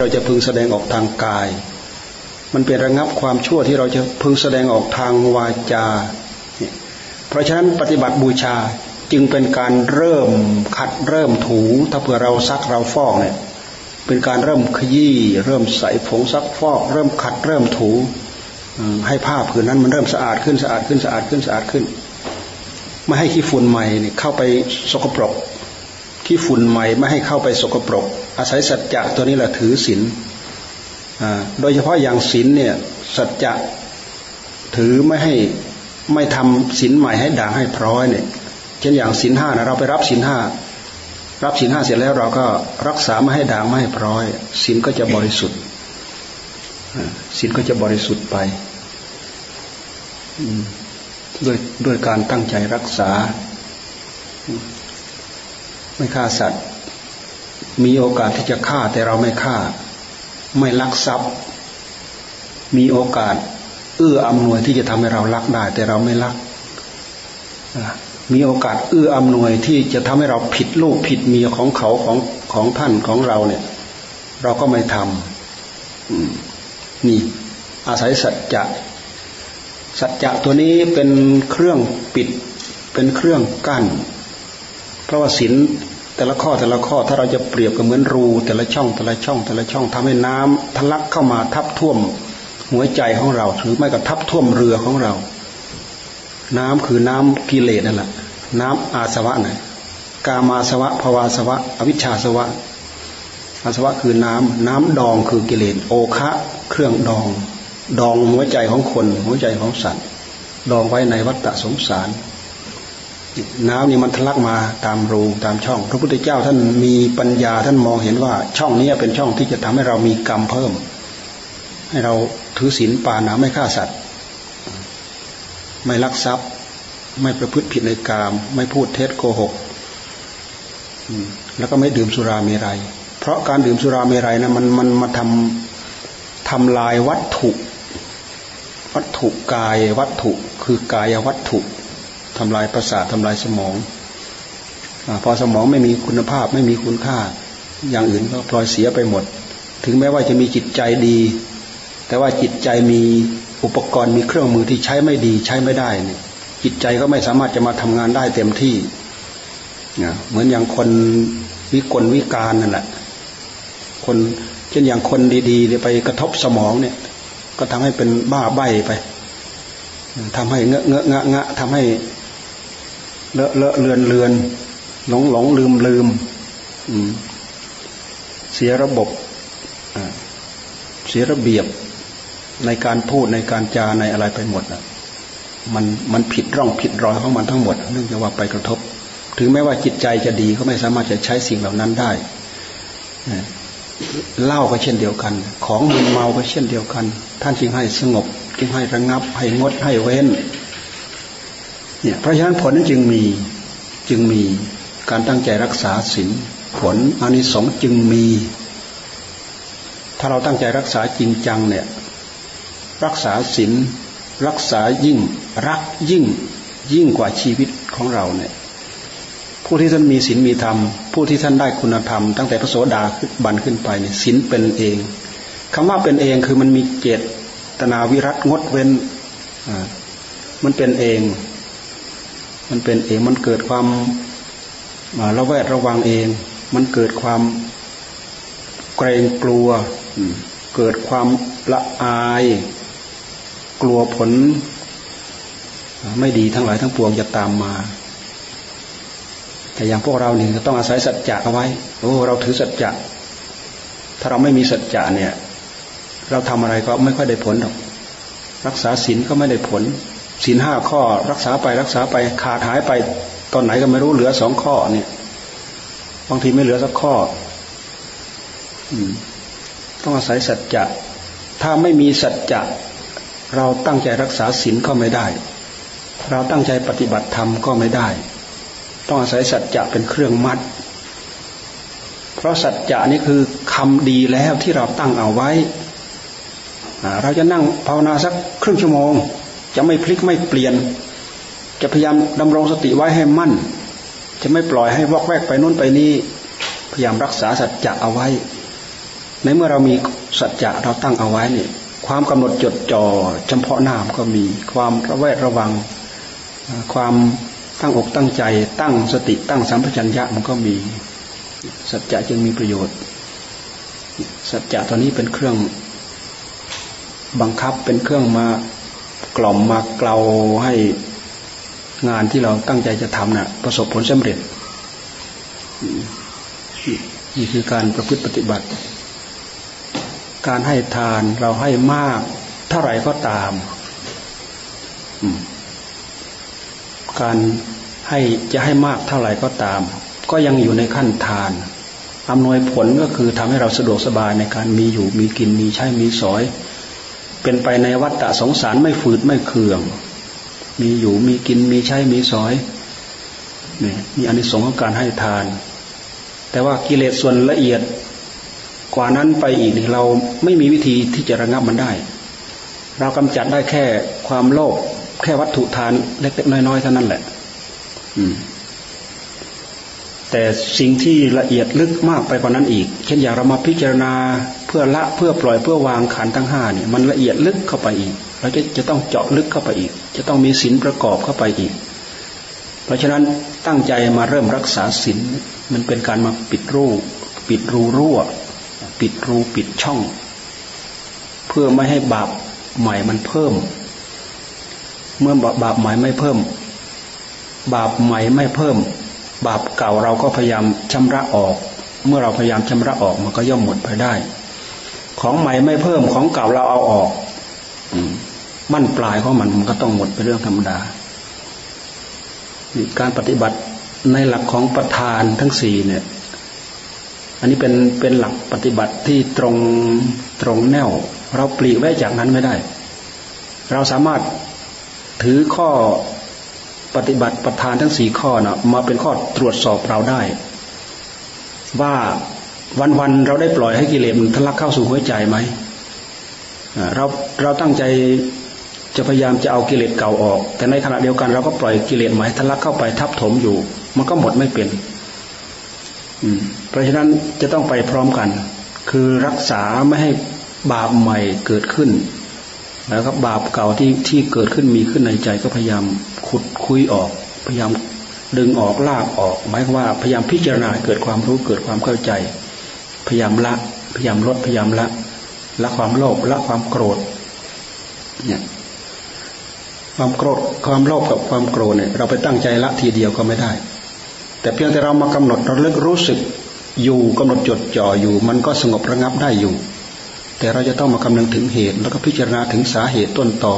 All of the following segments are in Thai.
เราจะพึงแสดงออกทางกาย มันเป็นระงับความชั่วที่เราจะพึงแสดงออกทางวาจา เพราะฉะนั้นปฏิบัติบูชาจึงเป็นการเริ่มขัดเริ่มถู ถ้าเผื่อเราซักเราฟอกเนี่ยเป็นการเริ่มขยี้เริ่มใส่ผงซักฟอก เริ่มขัดเริ่มถูให้ผ้าผืนนั้นมันเริ่มสะอาดขึ้นสะอาดขึ้นสะอาดขึ้นสะอาดขึ้น ไม่ให้ขี้ฝุ่นใหม่เนี่ยเข้าไปสกปรก ขี้ฝุ่นใหม่ไม่ให้เข้าไปสกปรก อาศัยสัจจะตัวนี้แหละถือศีลโดยเฉพาะอย่างศีลเนี่ยสัจจะถือไม่ให้ไม่ทำศีลใหม่ให้ด่างให้พร้อยเนี่ยเช่นอย่างศีลห้านะเราไปรับศีลห้ารับศีลห้าเสร็จแล้วเราก็รักษาไม่ให้ด่างไม่ให้พร้อยศีลก็จะบริสุทธิ์ศีลก็จะบริสุทธิ์ไปด้วยด้วยการตั้งใจรักษา ไม่ฆ่าสัตว์ มีโอกาสที่จะฆ่าแต่เราไม่ฆ่า ไม่ลักทรัพย์ มีโอกาส เอื้ออำนวยที่จะทำให้เราลักได้ แต่เราไม่ลัก มีโอกาสเอื้ออำนวยที่จะทำให้เราผิดลูกผิดเมียของเขาของของท่านของเราเนี่ย เราก็ไม่ทำนี่อาศัยสัจจะสัจจะตัวนี้เป็นเครื่องปิดเป็นเครื่องกั้น เพราะว่าศีล แต่ละข้อแต่ละข้อถ้าเราจะเปรียบกับเหมือนรู แต่ละช่องแต่ละช่อง แต่ละช่องทำให้น้ำทะลักเข้ามาทับท่วมหัวใจของเราหรือไม่ก็ทับท่วมเรือของเรา น้ำคือน้ำกิเลสนั่นแหละน้ำอาสวะน่ะกามาสวะภวาสวะ อวิชชาสวะ อาสวะคือน้ำน้ำดองคือกิเลสโอคะเครื่องดอง ดองหัวใจของคน หัวใจของสัตว์ ดองไว้ในวัฏฏะสงสาร น้ำนี่มันทะลักมาตามรูตามช่อง พระพุทธเจ้าท่านมีปัญญาท่านมองเห็นว่าช่องนี้เป็นช่องที่จะทำให้เรามีกรรมเพิ่ม ให้เราถือศีลปานาไม่ฆ่าสัตว์ ไม่ลักทรัพย์ ไม่ประพฤติผิดในกาม ไม่พูดเท็จโกหกแล้วก็ไม่ดื่มสุราเมรัย เพราะการดื่มสุราเมรัยนะมันมันมาทำทำลายวัตถุ วัตถุกายวัตถุคือกายวัตถุ ทำลายประสาททำลายสมองอพอสมองไม่มีคุณภาพไม่มีคุณค่า อย่างอื่นก็พลอยเสียไปหมด ถึงแม้ว่าจะมีจิตใจดี แต่ว่าจิตใจมีอุปกรณ์มีเครื่องมือที่ใช้ไม่ดีใช้ไม่ได้เนี่ยจิตใจก็ไม่สามารถจะมาทำงานได้เต็มที่เหมือนอย่างคนวิกลวิการนั่นแหละคนเช่นอย่างคนดีๆไปกระทบสมองเนี่ย ก็ทำให้เป็นบ้าใบ้ไปทำให้เงอะเงอะงะงะทำให้ เลอะเลอะเลือนเลือนหลงหลงลืมลืมเสียระบบเสียระเบียบในการพูดในการจาในอะไรไปหมดอะมันมันผิดร่องผิดรอยของมันทั้งหมด เนื่องจากว่าไปกระทบ ถึงแม้ว่าจิตใจจะดีก็ไม่สามารถจะใช้สิ่งเหล่านั้นได้เล่าก็เช่นเดียวกัน ของมึนเมาก็เช่นเดียวกัน ท่านจึงให้สงบจึงให้ระงับให้งดให้เว้น เนี่ยเพราะฉะนั้นผลนั้นจึงมีจึงมีการตั้งใจรักษาศีลผลอานิสงส์จึงมี ถ้าเราตั้งใจรักษาจริงจังเนี่ยรักษาศีลรักษายิ่งรักยิ่งยิ่งกว่าชีวิตของเราเนี่ยผู้ที่ท่านมีศีลมีธรรม ผู้ที่ท่านได้คุณธรรมตั้งแต่พระโสดาบันขึ้นไปเนี่ยศีลเป็นเองคำว่าเป็นเองคือมันมีเจตนาวิรัตงดเว้นมันเป็นเอง มันเป็นเองมันเกิดความระแวดระวังเอง มันเกิดความเกรงกลัว เกิดความละอาย กลัวผล ไม่ดีทั้งหลายทั้งปวงจะตามมา แต่อย่างพวกเราเนี่ยต้องอาศัยสัจจะเอาไว้ โอ้ เราถือสัจจะถ้าเราไม่มีสัจจะเนี่ย เราทำอะไรก็ไม่ค่อยได้ผลหรอก รักษาศีลก็ไม่ได้ผล ศีลห้าข้อรักษาไปรักษาไปขาดหายไป ตอนไหนก็ไม่รู้เหลือสองข้อเนี่ยบางทีไม่เหลือสักข้อต้องอาศัยสัจจะถ้าไม่มีสัจจะเราตั้งใจรักษาศีลก็ไม่ได้ เราตั้งใจปฏิบัติธรรมก็ไม่ได้ ต้องอาศัยสัจจะเป็นเครื่องมัด เพราะสัจจะนี่คือคำดีแล้วที่เราตั้งเอาไว้ เราจะนั่งภาวนาสักครึ่งชั่วโมง จะไม่พลิกไม่เปลี่ยน จะพยายามดำรงสติไว้ให้มั่น จะไม่ปล่อยให้วอกแวกไปนู้นไปนี้ พยายามรักษาสัจจะเอาไว้ ในเมื่อเรามีสัจจะเราตั้งเอาไว้เนี่ยความกำหนดจดจ่อเฉพาะหน้ามก็มีความระแวดระวัง ความตั้งอกตั้งใจ ตั้งสติตั้งสัมปชัญญะมันก็มี สัจจะจึงมีประโยชน์ สัจจะตอนนี้เป็นเครื่องบังคับเป็นเครื่องมา กล่อมมาเกลาให้งานที่เราตั้งใจจะทำนะ่ะ ประสบผลสำเร็จนี่คือการประพฤติปฏิบัติ การให้ทานเราให้มากเท่าไหร่ก็ตาม การให้จะให้มากเท่าไหร่ก็ตาม ก็ยังอยู่ในขั้นทานอำนวยผลก็คือทำให้เราสะดวกสบายในการมีอยู่มีกินมีใช้มีสอย เป็นไปในวัฏฏะสงสารไม่ฝืดไม่เคือง มีอยู่มีกินมีใช้มีสอยนี่มีอนิสงส์ของการให้ทาน แต่ว่ากิเลสส่วนละเอียดกว่านั้นไปอีกเราไม่มีวิธีที่จะระงับมันได้ เรากำจัดได้แค่ความโลภแค่วัตถุทานเล็กๆน้อยๆเท่านั้นแหละ อืมแต่สิ่งที่ละเอียดลึกมากไปกว่านั้นอีก เช่นอย่างเรามาพิจารณา เพื่อละเพื่อปล่อยเพื่อวางขันทั้งห้าเนี่ยมันละเอียดลึกเข้าไปอีก เราจะจะต้องเจาะลึกเข้าไปอีก จะต้องมีศีลประกอบเข้าไปอีก เพราะฉะนั้นตั้งใจมาเริ่มรักษาศีลมันเป็นการมาปิดรูปิดรูรั่ว ปิดรูปิดช่อง เพื่อไม่ให้บาปใหม่มันเพิ่ม เมื่อบาปใหม่ไม่เพิ่ม บาปใหม่ไม่เพิ่ม บาปเก่าเราก็พยายามชำระออก เมื่อเราพยายามชำระออกมันก็ย่อมหมดไปได้ ของใหม่ไม่เพิ่มของเก่าเราเอาออกมั่นปลายของมันมันก็ต้องหมดเป็นเรื่องธรรมดาการปฏิบัติในหลักของประธานทั้งสี่เนี่ย อันนี้เป็นเป็นหลักปฏิบัติที่ตรงตรงแนว เราปลีกไว้จากนั้นไม่ได้ เราสามารถถือข้อปฏิบัติประธานทั้งสี่ข้อนะมาเป็นข้อตรวจสอบเราได้ ว่า วันๆเราได้ปล่อยให้กิเลสมันทะลักเข้าสู่หัวใจไหมเราเราตั้งใจจะพยายามจะเอากิเลสเก่าออก แต่ในขณะเดียวกันเราก็ปล่อยกิเลสใหม่ทะลักเข้าไปทับถมอยู่ มันก็หมดไม่เป็นเพราะฉะนั้นจะต้องไปพร้อมกัน คือรักษาไม่ให้บาปใหม่เกิดขึ้น แล้วก็บาปเก่าที่ที่เกิดขึ้นมีขึ้นในใจก็พยายามขุดคุยออก พยายามดึงออกลากออกหมายว่าพยายามพิจารณาเกิดความรู้เกิดความเข้าใจ พยายามละ พยายามลดพยายามละละความโลภละความโกรธเนี่ยความโกรธความโลภกับความโกรธเนี่ยเราไปตั้งใจละทีเดียวก็ไม่ได้ แต่เพียงแต่เรามากำหนดเราเลิกรู้สึกอยู่กำหนดจดจ่ออยู่ มันก็สงบระงับได้อยู่ แต่เราจะต้องมาคำนึงถึงเหตุ แล้วก็พิจารณาถึงสาเหตุต้นต่อ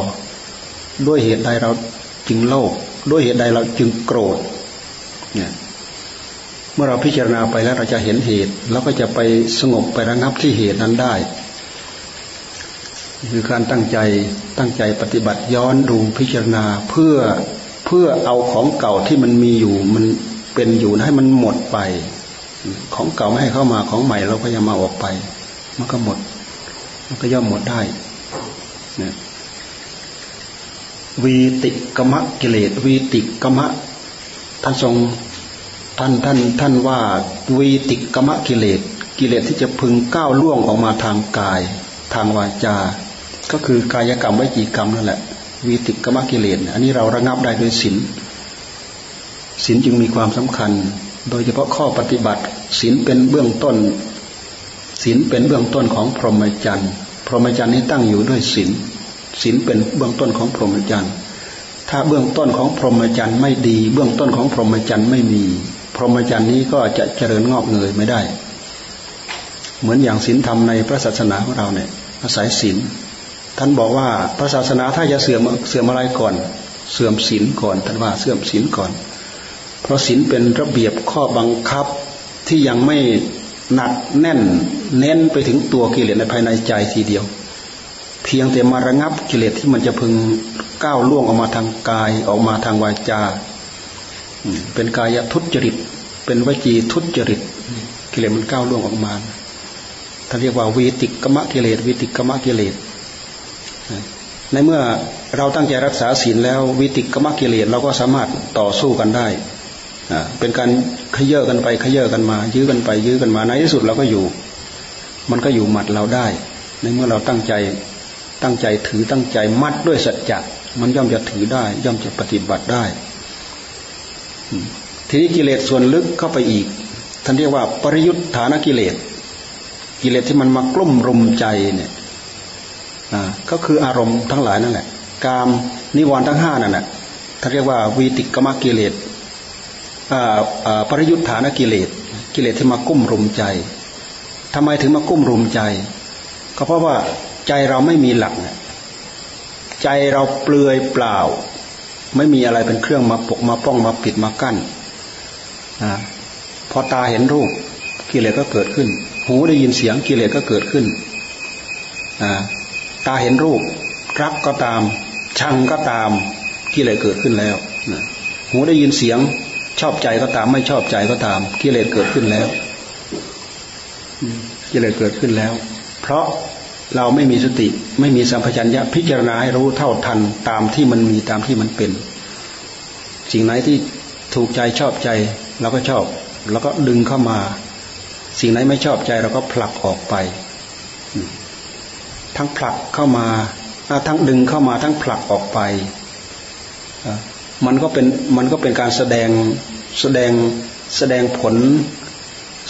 ด้วยเหตุใดเราจึงโลภด้วยเหตุใดเราจึงโกรธเนี่ย เมื่อเราพิจารณาไปแล้วเราจะเห็นเหตุ แล้วก็จะไปสงบไประงับที่เหตุนั้นได้คือการตั้งใจตั้งใจปฏิบัติย้อนดูพิจารณาเพื่อเพื่อเอาของเก่าที่มันมีอยู่มันเป็นอยู่ให้มันหมดไป ของเก่าไม่ให้เข้ามาของใหม่เราพยายามมาออกไป มันก็หมด มันก็ย่อมหมดได้นะวีติกมะกิเลสวีติกมะท่านทรง ท่านท่านท่านว่าวีติกมะกิเลสกิเลสที่จะพึงก้าวล่วงออกมาทางกาย ทางวาจา ก็คือกายกรรมวิจีกรรมนั่นแหละวีติกมะกิเลสอันนี้เราระงับได้โดยศีลศีลจึงมีความสำคัญ โดยเฉพาะข้อปฏิบัติศีลเป็นเบื้องต้นศีลเป็นเบื้องต้นของพรหมจรรย์พรหมจรรย์นี้ตั้งอยู่ด้วยศีลศีลเป็นเบื้องต้นของพรหมจรรย์ถ้าเบื้องต้นของพรหมจรรย์ไม่ดี เบื้องต้นของพรหมจรรย์ไม่มี รหมจรรย์นี้ก็จะเจริญงอกเงยไม่ได้ เหมือนอย่างศีลธรรมในพระศาสนาของเราเนี่ยอาศัยศีลท่านบอกว่าพระศาสนาถ้าจะเสื่อมเสื่อมอะไรก่อน เสื่อมศีลก่อนท่านว่าเสื่อมศีลก่อน เพราะศีลเป็นระเบียบข้อบังคับที่ยังไม่หนักแน่นเน้นไปถึงตัวกิเลสในภายในใจทีเดียว เพียงแต่มาระงับกิเลสที่มันจะพึงก้าวล่วงออกมาทางกายออกมาทางวาจาเป็นกายทุจริต เป็นวจีทุจริต กิเลสมันก้าวล่วงออกมาท่านเรียกว่าวีติกมะกิเลสวีติกมะกิเลสในเมื่อเราตั้งใจรักษาศีลแล้ววิติกรรมกิเลสเราก็สามารถต่อสู้กันได้ เป็นการขยเยอะกันไปขยเยอะกันมา ยื้อกันไปยื้อกันมาในที่สุดเราก็อยู่ มันก็อยู่หมัดเราได้ ในเมื่อเราตั้งใจตั้งใจถือตั้งใจมัดด้วยสัจจะมันย่อมจะถือได้ ย่อมจะปฏิบัติได้ ทีนี้กิเลสส่วนลึกเข้าไปอีก ท่านเรียกว่าปริยุทธานกิเลส กิเลสที่มันมากลุ่มรุมใจเนี่ยก็คืออารมณ์ทั้งหลายนั่นแหละ กามนิวรณ์ทั้งห้านั่นแหละท่านเรียกว่าวีติกมกิเลสปริยุทธานกิเลส กิเลสที่มากุ้มรุมใจทำไมถึงมากุ้มรุมใจ ก็เพราะว่าใจเราไม่มีหลักใจเราเปลือยเปล่า ไม่มีอะไรเป็นเครื่องมาปกมาป้องมาปิดมากั้น พอตาเห็นรูปกิเลสก็เกิดขึ้น หูได้ยินเสียงกิเลสก็เกิดขึ้นตาเห็นรูป รักก็ตาม ชังก็ตามกิเลสเกิดขึ้นแล้วหูได้ยินเสียงชอบใจก็ตาม ไม่ชอบใจก็ตามกิเลสเกิดขึ้นแล้วกิเลสเกิดขึ้นแล้ว เพราะเราไม่มีสติ ไม่มีสัมผััญญะพิจารณาให้รู้เท่าทันตามที่มันมีตามที่มันเป็น สิ่งไหนที่ถูกใจชอบใจ เราก็ชอบแล้วก็ดึงเข้ามา สิ่งไหนไม่ชอบใจเราก็ผลักออกไป ทั้งผลักเข้ามาทั้งดึงเข้ามาทั้งผลักออกไปมันก็เป็นมันก็เป็นการแสดงแสดงแสดงผล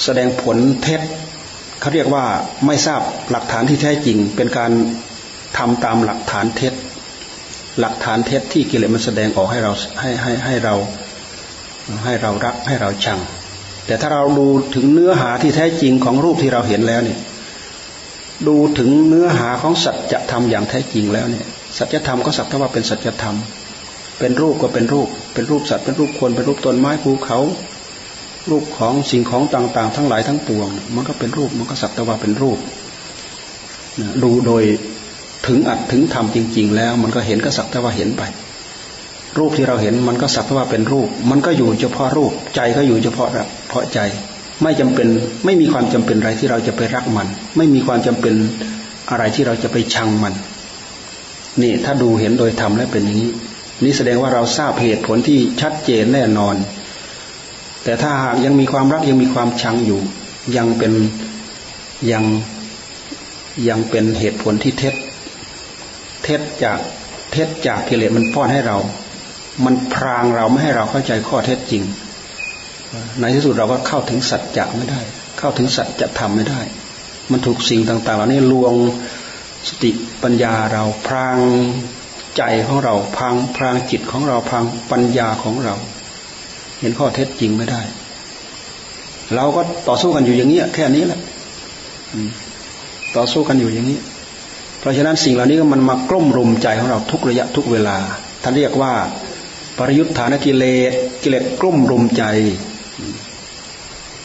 แสดงผลเท็จเขาเรียกว่าไม่ทราบหลักฐานที่แท้จริง เป็นการทำตามหลักฐานเท็จ หลักฐานเท็จที่กิเลสมันแสดงออกให้เราให้ให้ให้เรา ให้เรารักให้เราชัง แต่ถ้าเราดูถึงเนื้อหาที่แท้จริงของรูปที่เราเห็นแล้วเนี่ยดูถึงเนื้อหาของสัจธรรมอย่างแท้จริงแล้วเนี่ยสัจธรรมก็สักแต่ว่าเป็นสัจธรรม เป็นรูปก็เป็นรูป เป็นรูปสัตว์เป็นรูปคนเป็นรูปต้นไม้ภูเขา รูปของสิ่งของต่าง ๆ ทั้งหลายทั้งปวง มันก็เป็นรูปมันก็สักแต่ว่าเป็นรูปดูโดยถึงอัดถึงทำจริง ๆ แล้ว มันก็เห็นก็สักแต่ว่าเห็นไป รูปที่เราเห็นมันก็สักว่าเป็นรูป มันก็อยู่เฉพาะรูป ใจก็อยู่เฉพาะเพราะใจ ไม่จำเป็นไม่มีความจำเป็นอะไรที่เราจะไปรักมัน ไม่มีความจำเป็นอะไรที่เราจะไปชังมัน นี่ถ้าดูเห็นโดยธรรมแล้วเป็นอย่างนี้ นี่แสดงว่าเราทราบเหตุผลที่ชัดเจนแน่นอน แต่ถ้าหากยังมีความรักยังมีความชังอยู่ ยังเป็นยังยังเป็นเหตุผลที่เท็จ เท็จจากเท็จจากกิเลสมันป้อนให้เรา มันพรางเราไม่ให้เราเข้าใจข้อเท็จจริง ในที่สุดเราก็เข้าถึงสัจจะไม่ได้ เข้าถึงสัจธรรมไม่ได้ มันถูกสิ่งต่าง ๆ เหล่านี้ลวงสติปัญญาเราพรางใจของเราพังพรางจิตของเราพังปัญญาของเรา เห็นข้อเท็จจริงไม่ได้ เราก็ต่อสู้กันอยู่อย่างนี้แค่นี้แหละต่อสู้กันอยู่อย่างนี้ เพราะฉะนั้นสิ่งเหล่านี้ก็มันมากล้มรุมใจของเราทุกระยะทุกเวลาท่านเรียกว่า ปริยุทธานกิเลสกิเลสกลุ้มรุมใจ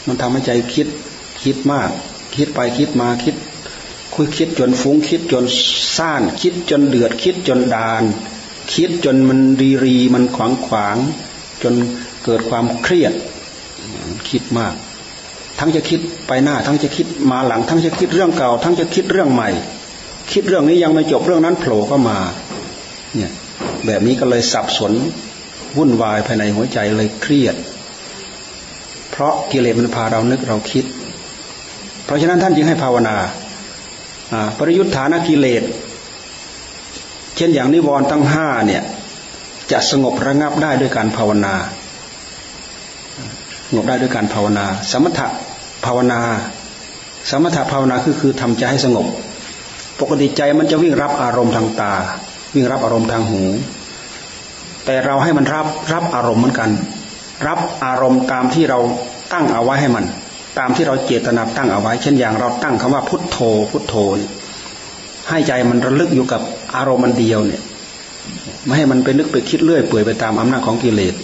มันทำให้ใจคิดคิดมาก คิดไปคิดมาคิด คุยคิดจนฟุ้งคิดจนซ่าน คิดจนเดือดคิดจนดาน คิดจนมันรีรีมันขวางขวาง จนเกิดความเครียด คิดมาก ทั้งจะคิดไปหน้า ทั้งจะคิดมาหลัง ทั้งจะคิดเรื่องเก่า ทั้งจะคิดเรื่องใหม่ คิดเรื่องนี้ยังไม่จบเรื่องนั้นโผล่เข้ามา เนี่ย แบบนี้ก็เลยสับสน วุ่นวายภายในหัวใจเลยเครียด เพราะกิเลสมันพาเรานึกเราคิด เพราะฉะนั้นท่านจึงให้ภาวนาปริยุทธานกิเลส เช่นอย่างนิวรณ์ตั้งห้าเนี่ย จะสงบระงับได้ด้วยการภาวนาสงบได้ด้วยการภาวนา สมถะภาวนา สมถะภาวนาคือคือทำใจให้สงบ ปกติใจมันจะวิ่งรับอารมณ์ทางตา วิ่งรับอารมณ์ทางหู แต่เราให้มันรับรับอารมณ์เหมือนกัน รับอารมณ์ตามที่เราตั้งเอาไว้ให้มัน ตามที่เราเจตนาตั้งเอาไว้ เช่นอย่างเราตั้งคำว่าพุทโธพุทโธ ให้ใจมันระลึกอยู่กับอารมณ์มันเดียวเนี่ย ไม่ให้มันไปนึกไปคิดเรื่อยเปื่อยไปตามอำนาจของกิเลส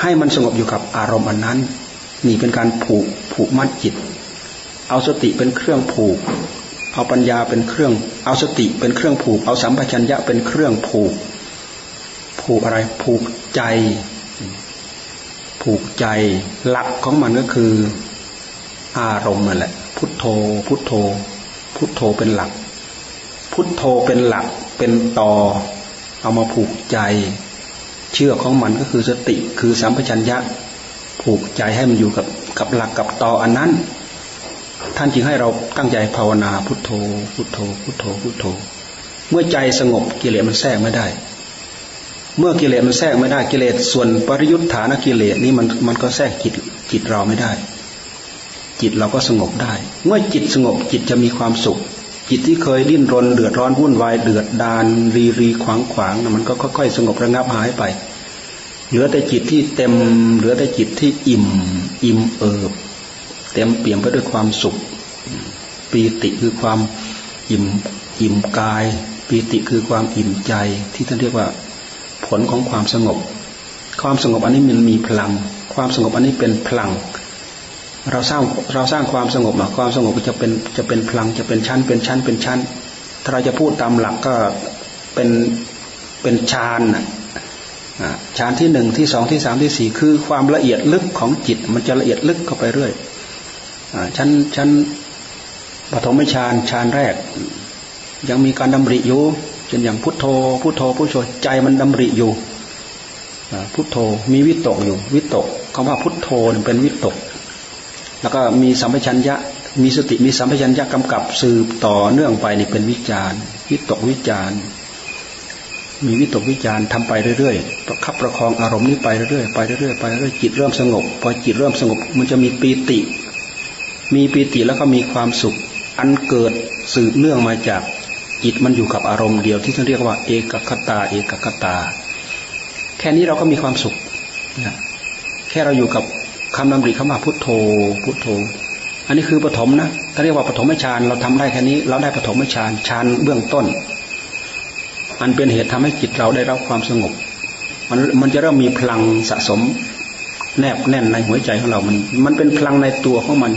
ให้มันสงบอยู่กับอารมณ์อันนั้น นี่เป็นการผูกผูกมัดจิต เอาสติเป็นเครื่องผูก เอาปัญญาเป็นเครื่อง เอาสติเป็นเครื่องผูก เอาสัมปชัญญะเป็นเครื่องผูก ผูกอะไรผูกใจ ผูกใจหลักของมันก็คือ อารมณ์นั่นแหละ พุทโธ พุทโธ พุทโธเป็นหลัก พุทโธเป็นหลักเป็นต่อ เอามาผูกใจ เชื่อของมันก็คือสติคือสัมปชัญญะ ผูกใจให้มันอยู่กับกับหลักกับต่ออันนั้น ท่านจึงให้เราตั้งใจภาวนาพุทโธ พุทโธ พุทโธพุทโธ เมื่อใจสงบกิเลสมันแทรกไม่ได้ เมื่อกิเลสมันแทรกไม่ได้กิเลสส่วนปริยุทธานกิเลสนี้มันมันก็แทรกจิตจิตเราไม่ได้ จิตเราก็สงบได้ เมื่อจิตสงบจิตจะมีความสุข จิตที่เคยดิ้นรน เดือดร้อนวุ่นวายเดือดดานรีรีขวางขวางมันก็ค่อยๆสงบระงับหายไป เหลือแต่จิตที่เต็ม เหลือแต่จิตที่อิ่ม อิ่มเอิบ เต็มเปี่ยมไปด้วยความสุขปีติคือความอิ่มอิ่มกายปีติคือความอิ่มใจที่ท่านเรียกว่า ลของความสงบ ความสงบอันนี้มันมีพลัง ความสงบอันนี้เป็นพลัง เราสร้างเราสร้างความสงบนะความสงบจะเป็นจะเป็นพลังจะเป็นชั้น เป็นชั้นเป็นชั้น ถ้าเราจะพูดตามหลักก็เป็นเป็นฌานฌานที่หนึ่งที่สองที่สามที่สี่คือความละเอียดลึกของจิต มันจะละเอียดลึกเข้าไปเรื่อยชั้นชั้นปฐมฌานฌานแรก ยังมีการดำริอยู่ เช่นอย่างพุทโธ พุทโธพุทโธใจมันดำริอยู่พุทโธมีวิตกอยู่ วิตกคำว่าพุทโธเป็นวิตก แล้วก็มีสัมปชัญญะ มีสติมีสัมปชัญญะกำกับสืบต่อเนื่องไปนี่เป็นวิจารวิตกวิจารมีวิตกวิจารทำไปเรื่อยๆประคับประคองอารมณ์นี้ไปเรื่อยๆไปเรื่อยๆไปเรื่อยจิตเริ่มสงบพอจิตเริ่มสงบ มันจะมีปีติ มีปีติแล้วก็มีความสุข อันเกิดสืบเนื่องมาจาก จิตมันอยู่กับอารมณ์เดียวที่ท่านเรียกว่า เอกคตา เอกคตา แค่นี้เราก็มีความสุขนะแค่เราอยู่กับคำนำริคำว่าพุทโธ พุทโธ อันนี้คือปฐมนะถ้าเรียกว่าปฐมฌานเราทำได้แค่นี้ เราได้ปฐมฌานฌานเบื้องต้น อันเป็นเหตุทำให้จิตเราได้รับความสงบ มันมันจะเริ่มมีพลังสะสม แนบแน่นในหัวใจของเรา มัน มันเป็นพลังในตัวของมัน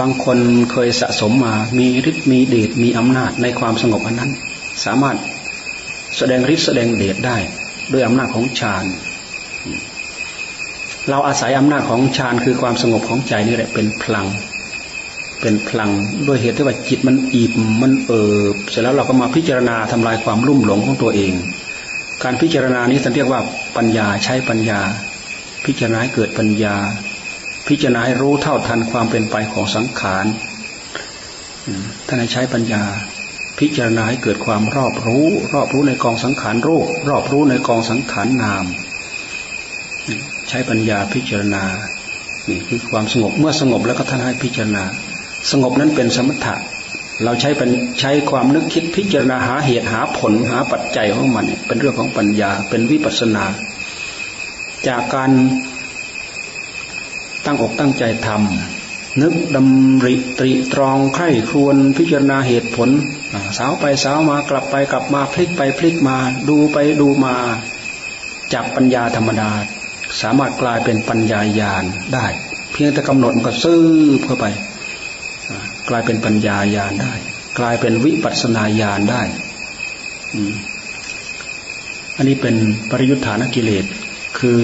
บางคนเคยสะสมมา มีฤทธิ์มีเดชมีอำนาจในความสงบอันนั้น สามารถแสดงฤทธิ์แสดงเดชได้ด้วยอำนาจของฌาน เราอาศัยอำนาจของฌานคือความสงบของใจนี่แหละเป็นพลัง เป็นพลังด้วยเหตุที่ว่าจิตมันอิ่มมันเอิบเสร็จแล้วเราก็มาพิจารณาทำลายความรุ่มหลงของตัวเอง การพิจารณานี้ท่านเรียกว่าปัญญาใช้ปัญญา พิจารณาเกิดปัญญา พิจารณาให้รู้เท่าทันความเป็นไปของสังขารท่านใช้ปัญญา พิจารณาให้เกิดความรอบรู้ รอบรู้ในกองสังขารรูปรอบรู้ในกองสังขารนาม ใช้ปัญญาพิจารณานี่คือความสงบเมื่อสงบแล้วก็ท่านให้พิจารณา สงบนั้นเป็นสมถะ เราใช้เป็นใช้ความนึกคิดพิจารณาหาเหตุหาผลหาปัจจัยของมัน เป็นเรื่องของปัญญาเป็นวิปัสนา จากการ ตั้งอกตั้งใจทำนึกดำริตรีตรองไข้ครวนพิจารณาเหตุผลสาวไปสาวมากลับไปกลับมาพลิกไปพลิกมา ดูไปดูมา จากปัญญาธรรมดา สามารถกลายเป็นปัญญาญาณได้ เพียงแต่กำหนดมันก็ซื้อเข้าไป กลายเป็นปัญญาญาณได้ กลายเป็นวิปัสนาญาณได้อันนี้เป็นปริยุทธานกิเลส คือ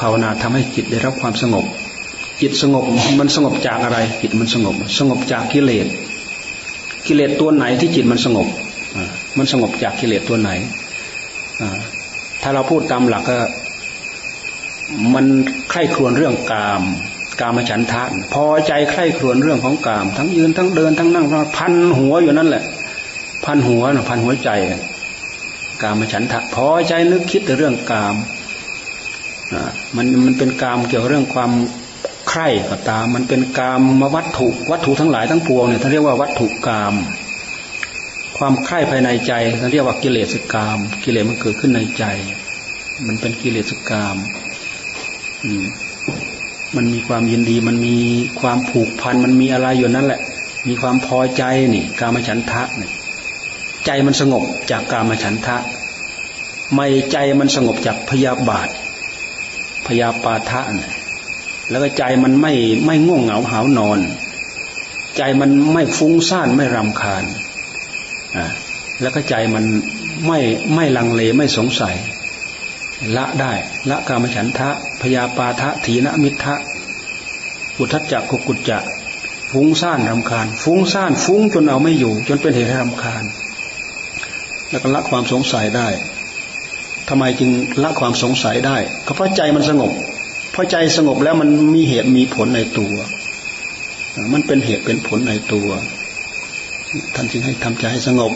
ภาวนาทำให้จิตได้รับความสงบ จิตสงบมันสงบจากอะไร จิตมันสงบ สงบจากกิเลส กิเลสตัวไหนที่จิตมันสงบมันสงบจากกิเลสตัวไหนถ้าเราพูดตามหลักก็ มันใคร่ครวญเรื่องกามกามฉันทะพอใจใคร่ครวญเรื่องของกาม ทั้งยืนทั้งเดินทั้งนั่งพันหัวอยู่นั่นแหละ พันหัวนะพันหัวใจ กามฉันทะพอใจนึกคิดแต่เรื่องกามมันมันเป็นกามเกี่ยวเรื่องความ ใคร่ก็ตาม มันเป็นกามมาวัตถุวัตถุทั้งหลายทั้งปวงเนี่ยท่านเรียกว่าวัตถุกาม ความใคร่ภายในใจท่านเรียกว่ากิเลสกาม กิเลสมันเกิดขึ้นในใจ มันเป็นกิเลสกามอืมมันมีความยินดี มันมีความผูกพัน มันมีอะไรอยู่นั่นแหละ มีความพอใจนี่กามฉันทะนี่ใจมันสงบจากกามฉันทะ ไม่ใจมันสงบจากพยาบาท พยาปาทะเนี่ย แล้วก็ใจมันไม่ไม่ง่วงเหงาหานอน ใจมันไม่ฟุ้งซ่านไม่รำคาญอ่าแล้วก็ใจมันไม่ไม่ลังเลไม่สงสัย ละได้ละกามฉันทะพยาปาทะถีนมิทะอุทัจจะกุกุจจะฟุ้งซ่านรำคาญ ฟุ้งซ่านฟุ้งจนเอาไม่อยู่ จนเป็นเหตุให้รำคาญ แล้วก็ละความสงสัยได้ทำไมจึงละความสงสัยได้ก็เพราะใจมันสงบ พอใจสงบแล้วมันมีเหตุมีผลในตัว มันเป็นเหตุเป็นผลในตัว ท่านจึงให้ทำใจให้สงบ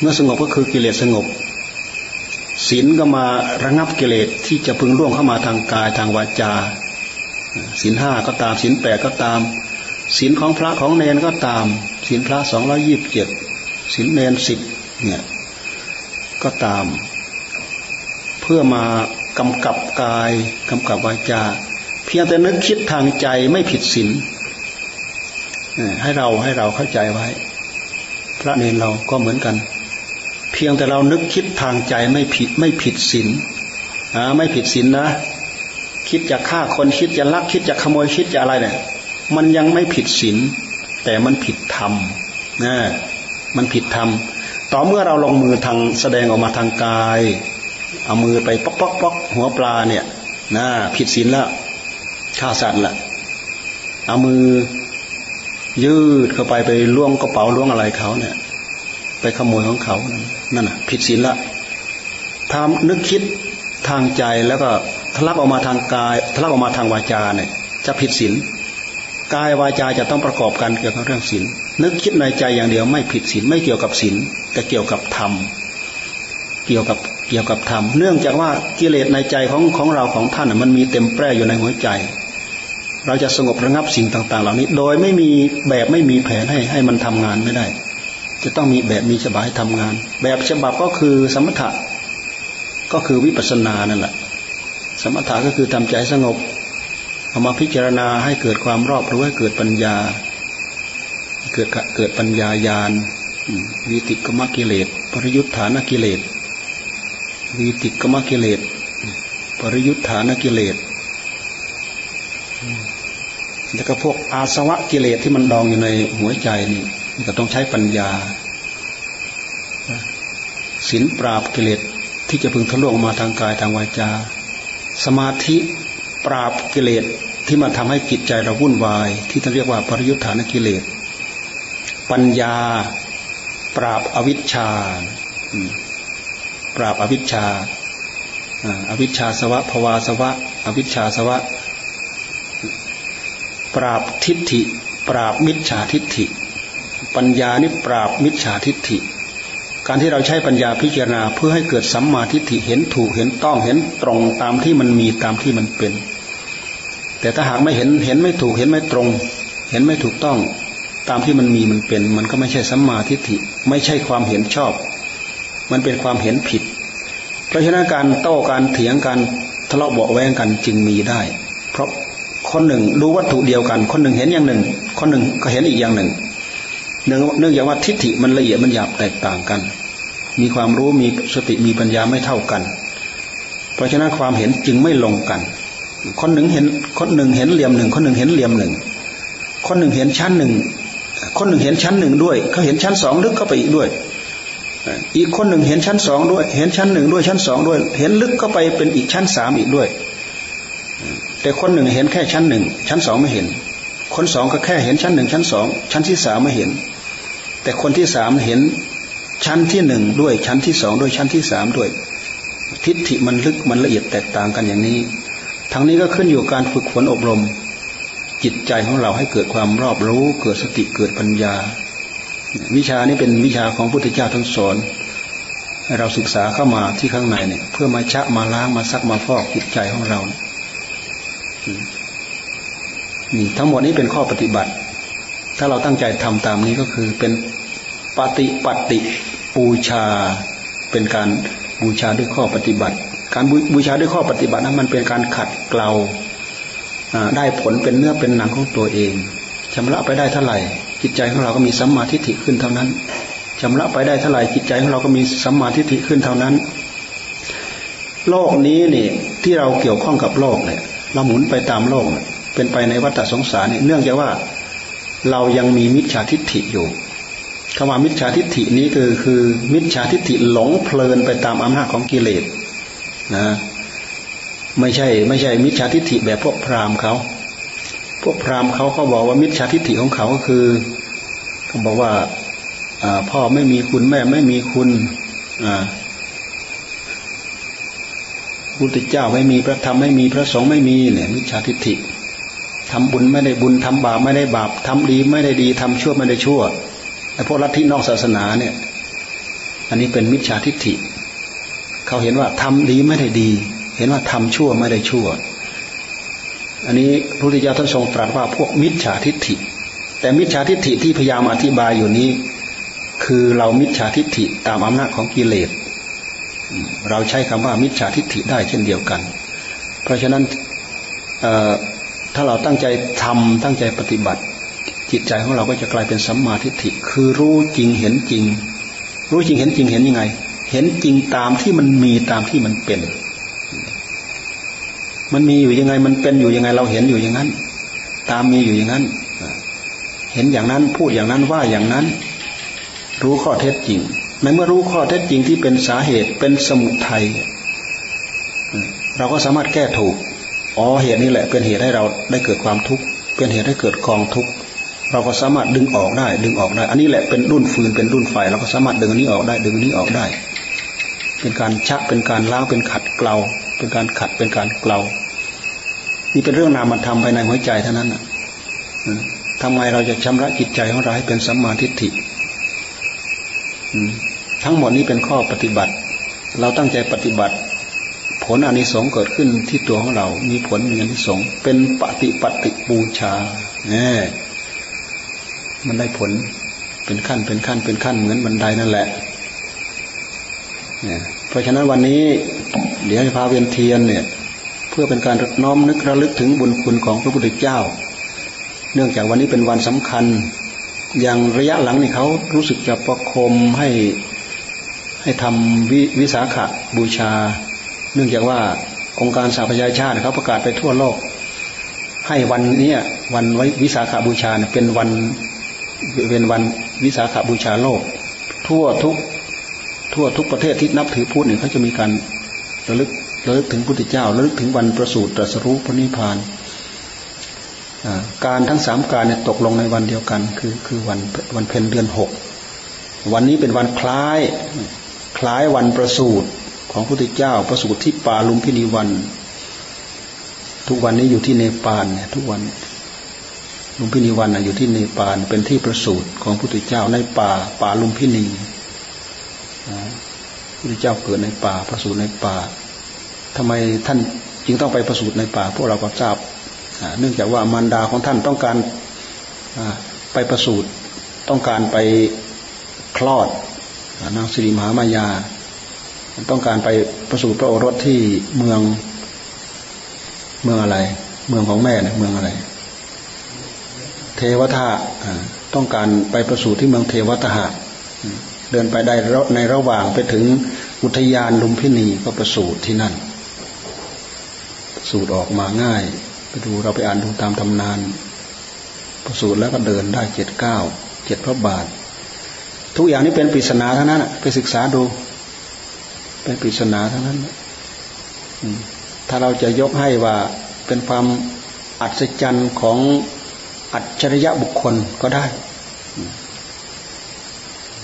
เมื่อสงบก็คือกิเลสสงบศีลก็มาระงับกิเลสที่จะพึงร่วงเข้ามาทางกายทางวาจาศีลห้าก็ตามศีลแปดก็ตามศีลของพระของเนนก็ตามศีลพระสองร้อยี่บเจ็ดศีลเนนสิบเนี่ยก็ตาม เพื่อมา กำกับกายกำกับวาจา เพียงแต่นึกคิดทางใจไม่ผิดศีลให้เราให้เราเข้าใจไว้ พระเนนเราก็เหมือนกัน เพียงแต่เรานึกคิดทางใจไม่ผิดไม่ผิดศีลไม่ผิดศีลนะ คิดจะฆ่าคนคิดจะลักคิดจะขโมยคิดจะอะไรเนี่ย มันยังไม่ผิดศีลแต่มันผิดธรรมนะมันผิดธรรมต่อเมื่อเราลงมือทางแสดงออกมาทางกาย เอามือไปป๊อกป๊อกป๊อกหัวปลาเนี่ยนะผิดศีลล้วฆ่าสัตว์ละเอามือยืดเข้าไปไปล่วงกระเป๋าล่วงอะไรเขาเนี่ย ไปขโมยของเขานั่นน่ะ ผิดศีลละทำนึกคิดทางใจแล้วก็ทะลักออกมาทางกายทะลักออกมาทางวาจาเนี่ย จะผิดศีลกายวาจาจะต้องประกอบกันเกี่ยวกับเรื่องศีลนึกคิดในใจอย่างเดียวไม่ผิดศีลไม่เกี่ยวกับศีลแต่เกี่ยวกับธรรมเกี่ยวกับ เกี่ยวกับธรรมเนื่องจากว่ากิเลสในใจของของเราของท่านมันมีเต็มแปร่อยู่ในหัวใจ เราจะสงบระงับสิ่งต่าง ๆ เหล่านี้ โดยไม่มีแบบไม่มีแผนให้ให้มันทำงานไม่ได้ จะต้องมีแบบมีฉบับให้ทำงาน แบบฉบับก็คือสมถะก็คือวิปัสสนานั่นแหละ สมถะก็คือทำใจสงบเอามาพิจารณาให้เกิดความรอบรู้ให้เกิดปัญญา เกิดเกิดปัญญาญาณวิติกมกิเลสปริยุทธานกิเลส วิติกมกิเลส ปริยุทธานกิเลส แล้วก็พวกอาสวะกิเลสที่มันดองอยู่ในหัวใจนี่ก็ต้องใช้ปัญญาศีลปราบกิเลสที่จะพึงทะลุออกมาทางกายทางวาจา สมาธิปราบกิเลสที่มันทำให้จิตใจเราวุ่นวาย ที่ท่านเรียกว่าปริยุทธานกิเลส ปัญญาปราบอวิชชา ปราบอวิชชาอวิชชาสวะภวาสวะ อวิชชาสวะ ปราบทิฏฐิ ปราบมิจฉาทิฏฐิ ปัญญานี่ปราบมิจฉาทิฏฐิ การที่เราใช้ปัญญาพิจารณาเพื่อให้เกิดสัมมาทิฏฐิเห็นถูกเห็นต้องเห็นตรงตามที่มันมีตามที่มันเป็น แต่ถ้าหากไม่เห็นเห็นไม่ถูกเห็นไม่ตรง เห็นไม่ถูกต้องตามที่มันมีมันเป็น มันก็ไม่ใช่สัมมาทิฏฐิ ไม่ใช่ความเห็นชอบ มันเป็นความเห็นผิด เพราะฉะนั้นการโต้การเถียงกันทะเลาะเบาแวงกันจึงมีได้ เพราะคนหนึ่งดูวัตถุเดียวกัน คนหนึ่งเห็นอย่างหนึ่ง คนหนึ่งก็เห็นอีกอย่างหนึ่งเนื่องเนื่องจากว่าทิฏฐิมันละเอียดมันหยาบแตกต่างกัน มีความรู้มีสติมีปัญญาไม่เท่ากัน เพราะฉะนั้นความเห็นจึงไม่ลงกัน คนหนึ่งเห็นคนหนึ่งเห็นเหลี่ยมหนึ่ง คนหนึ่งเห็นเหลี่ยมหนึ่ง คนหนึ่งเห็นชั้นหนึ่ง คนหนึ่งเห็นชั้นหนึ่งด้วย เขาเห็นชั้นสองลึกเข้าไปอีกด้วย อีกคนหนึ่งเห็นชั้นสองด้วย เห็นชั้นหนึ่งด้วยชั้นสองด้วย เห็นลึกเข้าไปเป็นอีกชั้นสามอีกด้วย แต่คนหนึ่งเห็นแค่ชั้นหนึ่งชั้นสองไม่เห็น คนสองก็แค่เห็นชั้นหนึ่งชั้นสองชั้นที่สามไม่เห็น แต่คนที่สามเห็นชั้นที่หนึ่งด้วยชั้นที่สองด้วยชั้นที่สามด้วย ทิฏฐิมันลึกมันละเอียดแตกต่างกันอย่างนี้ ทั้งนี้ก็ขึ้นอยู่การฝึกฝนอบรม จิตใจของเราให้เกิดความรอบรู้ เกิดสติเกิดปัญญา วิชานี้เป็นวิชาของพุทธเจ้าทั้งสอนเราศึกษาเข้ามาที่ข้างในเนี่ย เพื่อมาชะมาล้างมาซักมาฟอกจิตใจของเรานี่ทั้งหมดนี้เป็นข้อปฏิบัติ ถ้าเราตั้งใจทำตามนี้ก็คือเป็นปฏิปฏิปูชา เป็นการบูชาด้วยข้อปฏิบัติ การบูชาด้วยข้อปฏิบัตินั้นมันเป็นการขัดเกลาได้ผลเป็นเนื้อเป็นหนังของตัวเองชำระไปได้เท่าไหร่ จิตใจของเราก็มีสัมมาทิฏฐิขึ้นเท่านั้นชำระไปได้เท่าไหร่จิตใจของเราก็มีสัมมาทิฏฐิขึ้นเท่านั้น โลกนี้นี่ที่เราเกี่ยวข้องกับโลกเนี่ย เราหมุนไปตามโลก เป็นไปในวัฏสงสารเนี่ยเนื่องจากว่าเรายังมีมิจฉาทิฏฐิอยู่คำว่ามิจฉาทิฏฐินี้คือคือมิจฉาทิฏฐิหลงเพลินไปตามอำนาจของกิเลสนะไม่ใช่ไม่ใช่มิจฉาทิฏฐิแบบพวกพราหมณ์เขา พวกพราหมณ์เขาเขาบอกว่ามิจฉาทิฏฐิของเขาก็คือเขาบอกว่าพ่อไม่มีคุณแม่ไม่มีคุณพุทธเจ้าไม่มีพระธรรมไม่มีพระสงฆ์ไม่มีเนี่ย มิจฉาทิฏฐิททำบุญไม่ได้บุญทำบาปไม่ได้บาปทำดีไม่ได้ดีทำชั่วไม่ได้ชั่วไอ้พวกลัทธินอกศาสนาเนี่ย อันนี้เป็นมิจฉาทิฏฐิ เขาเห็นว่าทำดีไม่ได้ดี เห็นว่าทำชั่วไม่ได้ชั่ว อันนี้พระพุทธเจ้าท่านทรงตรัสว่าพวกมิจฉาทิฏฐิ แต่มิจฉาทิฏฐิที่พยายามอธิบายอยู่นี้ คือเรามิจฉาทิฏฐิตามอำนาจของกิเลสเราใช้คำว่ามิจฉาทิฏฐิได้เช่นเดียวกัน เพราะฉะนั้นถ้าเราตั้งใจทำตั้งใจปฏิบัติ จิตใจของเราก็จะกลายเป็นสัมมาทิฏฐิ คือรู้จริงเห็นจริง รู้จริงเห็นจริงเห็นยังไง เห็นจริงตามที่มันมีตามที่มันเป็น มันมีอยู่ยังไง มันเป็นอยู่ยังไง เราเห็นอยู่อย่างนั้น ตามมีอยู่อย่างนั้น เห็นอย่างนั้นพูดอย่างนั้นว่าอย่างนั้น รู้ข้อเท็จจริง ในเมื่อรู้ข้อเท็จจริงที่เป็นสาเหตุเป็นสมุทัยเราก็สามารถแก้ถูก อ๋อเหตุนี้แหละ เป็นเหตุให้เราได้เกิดความทุกข์ เป็นเหตุให้เกิดกองทุกข์ เราก็สามารถดึงออกได้ ดึงออกได้ อันนี้แหละเป็นรุ่นฟืนเป็นรุ่นไฟ เราก็สามารถดึงอันนี้ออกได้ ดึงอันนี้ออกได้ เป็นการชัก เป็นการล้าง เป็นขัดเกลา เป็นการขัดเป็นการเกลานี่เป็นเรื่องนามธรรมภายในหัวใจเท่านั้นทำไมเราจะชำระจิตใจของเราให้เป็นสัมมาทิฏฐิทั้งหมดนี้เป็นข้อปฏิบัติ เราตั้งใจปฏิบัติ ผลอนิสงส์เกิดขึ้นที่ตัวของเรา มีผลมีอนิสงส์เป็นปฏิปฏิบูชาเนี่ยมันได้ผลเป็นขั้นเป็นขั้นเป็นขั้นเหมือนบันไดนั่นแหละเนี่เพราะฉะนั้นวันนี้ เดี๋ยวจะพาเวียนเทียนเนี่ย เพื่อเป็นการน้อมนึกระลึกถึงบุญคุณของพระพุทธเจ้า เนื่องจากวันนี้เป็นวันสำคัญ อย่างระยะหลังนี่เขารู้สึกจะประคมให้ให้ทำววิสาขบูชา เนื่องจากว่าองค์การสหประชาชาติเขาประกาศไปทั่วโลก ให้วันนี้วันไว้วิสาขาบูชาเนี่ยเป็นวันเป็นวันวิสาขาบูชาโลก ทั่วทุกทั่วทุกประเทศที่นับถือพุทธเนี่ยเขาจะมีการ ระลึกระลึกถึงพุทธเจ้าระลึกถึงวันประสูติตรัสรู้พระนิพพานการทั้งสามการเนี่ยตกลงในวันเดียวกัน คือคือวันวันเพ็ญเดือนหกวันนี้เป็นวันคล้ายคล้ายวันประสูติของพระพุทธเจ้าประสูติที่ป่าลุมพินีวัน ทุกวันนี้อยู่ที่เนปาลเนี่ยทุกวันลุมพินีวันอยู่ที่เนปาลเป็นที่ประสูติของพระพุทธเจ้าในป่าป่าลุมพินี พระพุทธเจ้าเกิดในป่าประสูติในป่าทำไมท่านจึงต้องไปประสูติในป่า พวกเราก็ทราบเนื่องจากว่ามารดาของท่านต้องการไปประสูติต้องการไปคลอดนางสิริมหามายา ต้องการไปประสูติพระโอรสที่เมืองเมืองอะไร เมืองของแม่เนี่ยเมืองอะไร เทวทาต้องการไปประสูติที่เมืองเทวทหะ เดินไปได้ในระหว่างไปถึงอุทยานลุมพินีก็ประสูติที่นั่น สูตรออกมาง่าย ไปดูเราไปอ่านดูตามตำนาน ประสูติแล้วก็เดินได้เจ็ดเก้าเจ็ดพระบาท ทุกอย่างนี้เป็นปริศนาทั้งนั้นไปศึกษาดู เป็นปริศนาทั้งนั้นถ้าเราจะยกให้ว่าเป็นความอัศจรรย์ของอัจฉริยะบุคคลก็ได้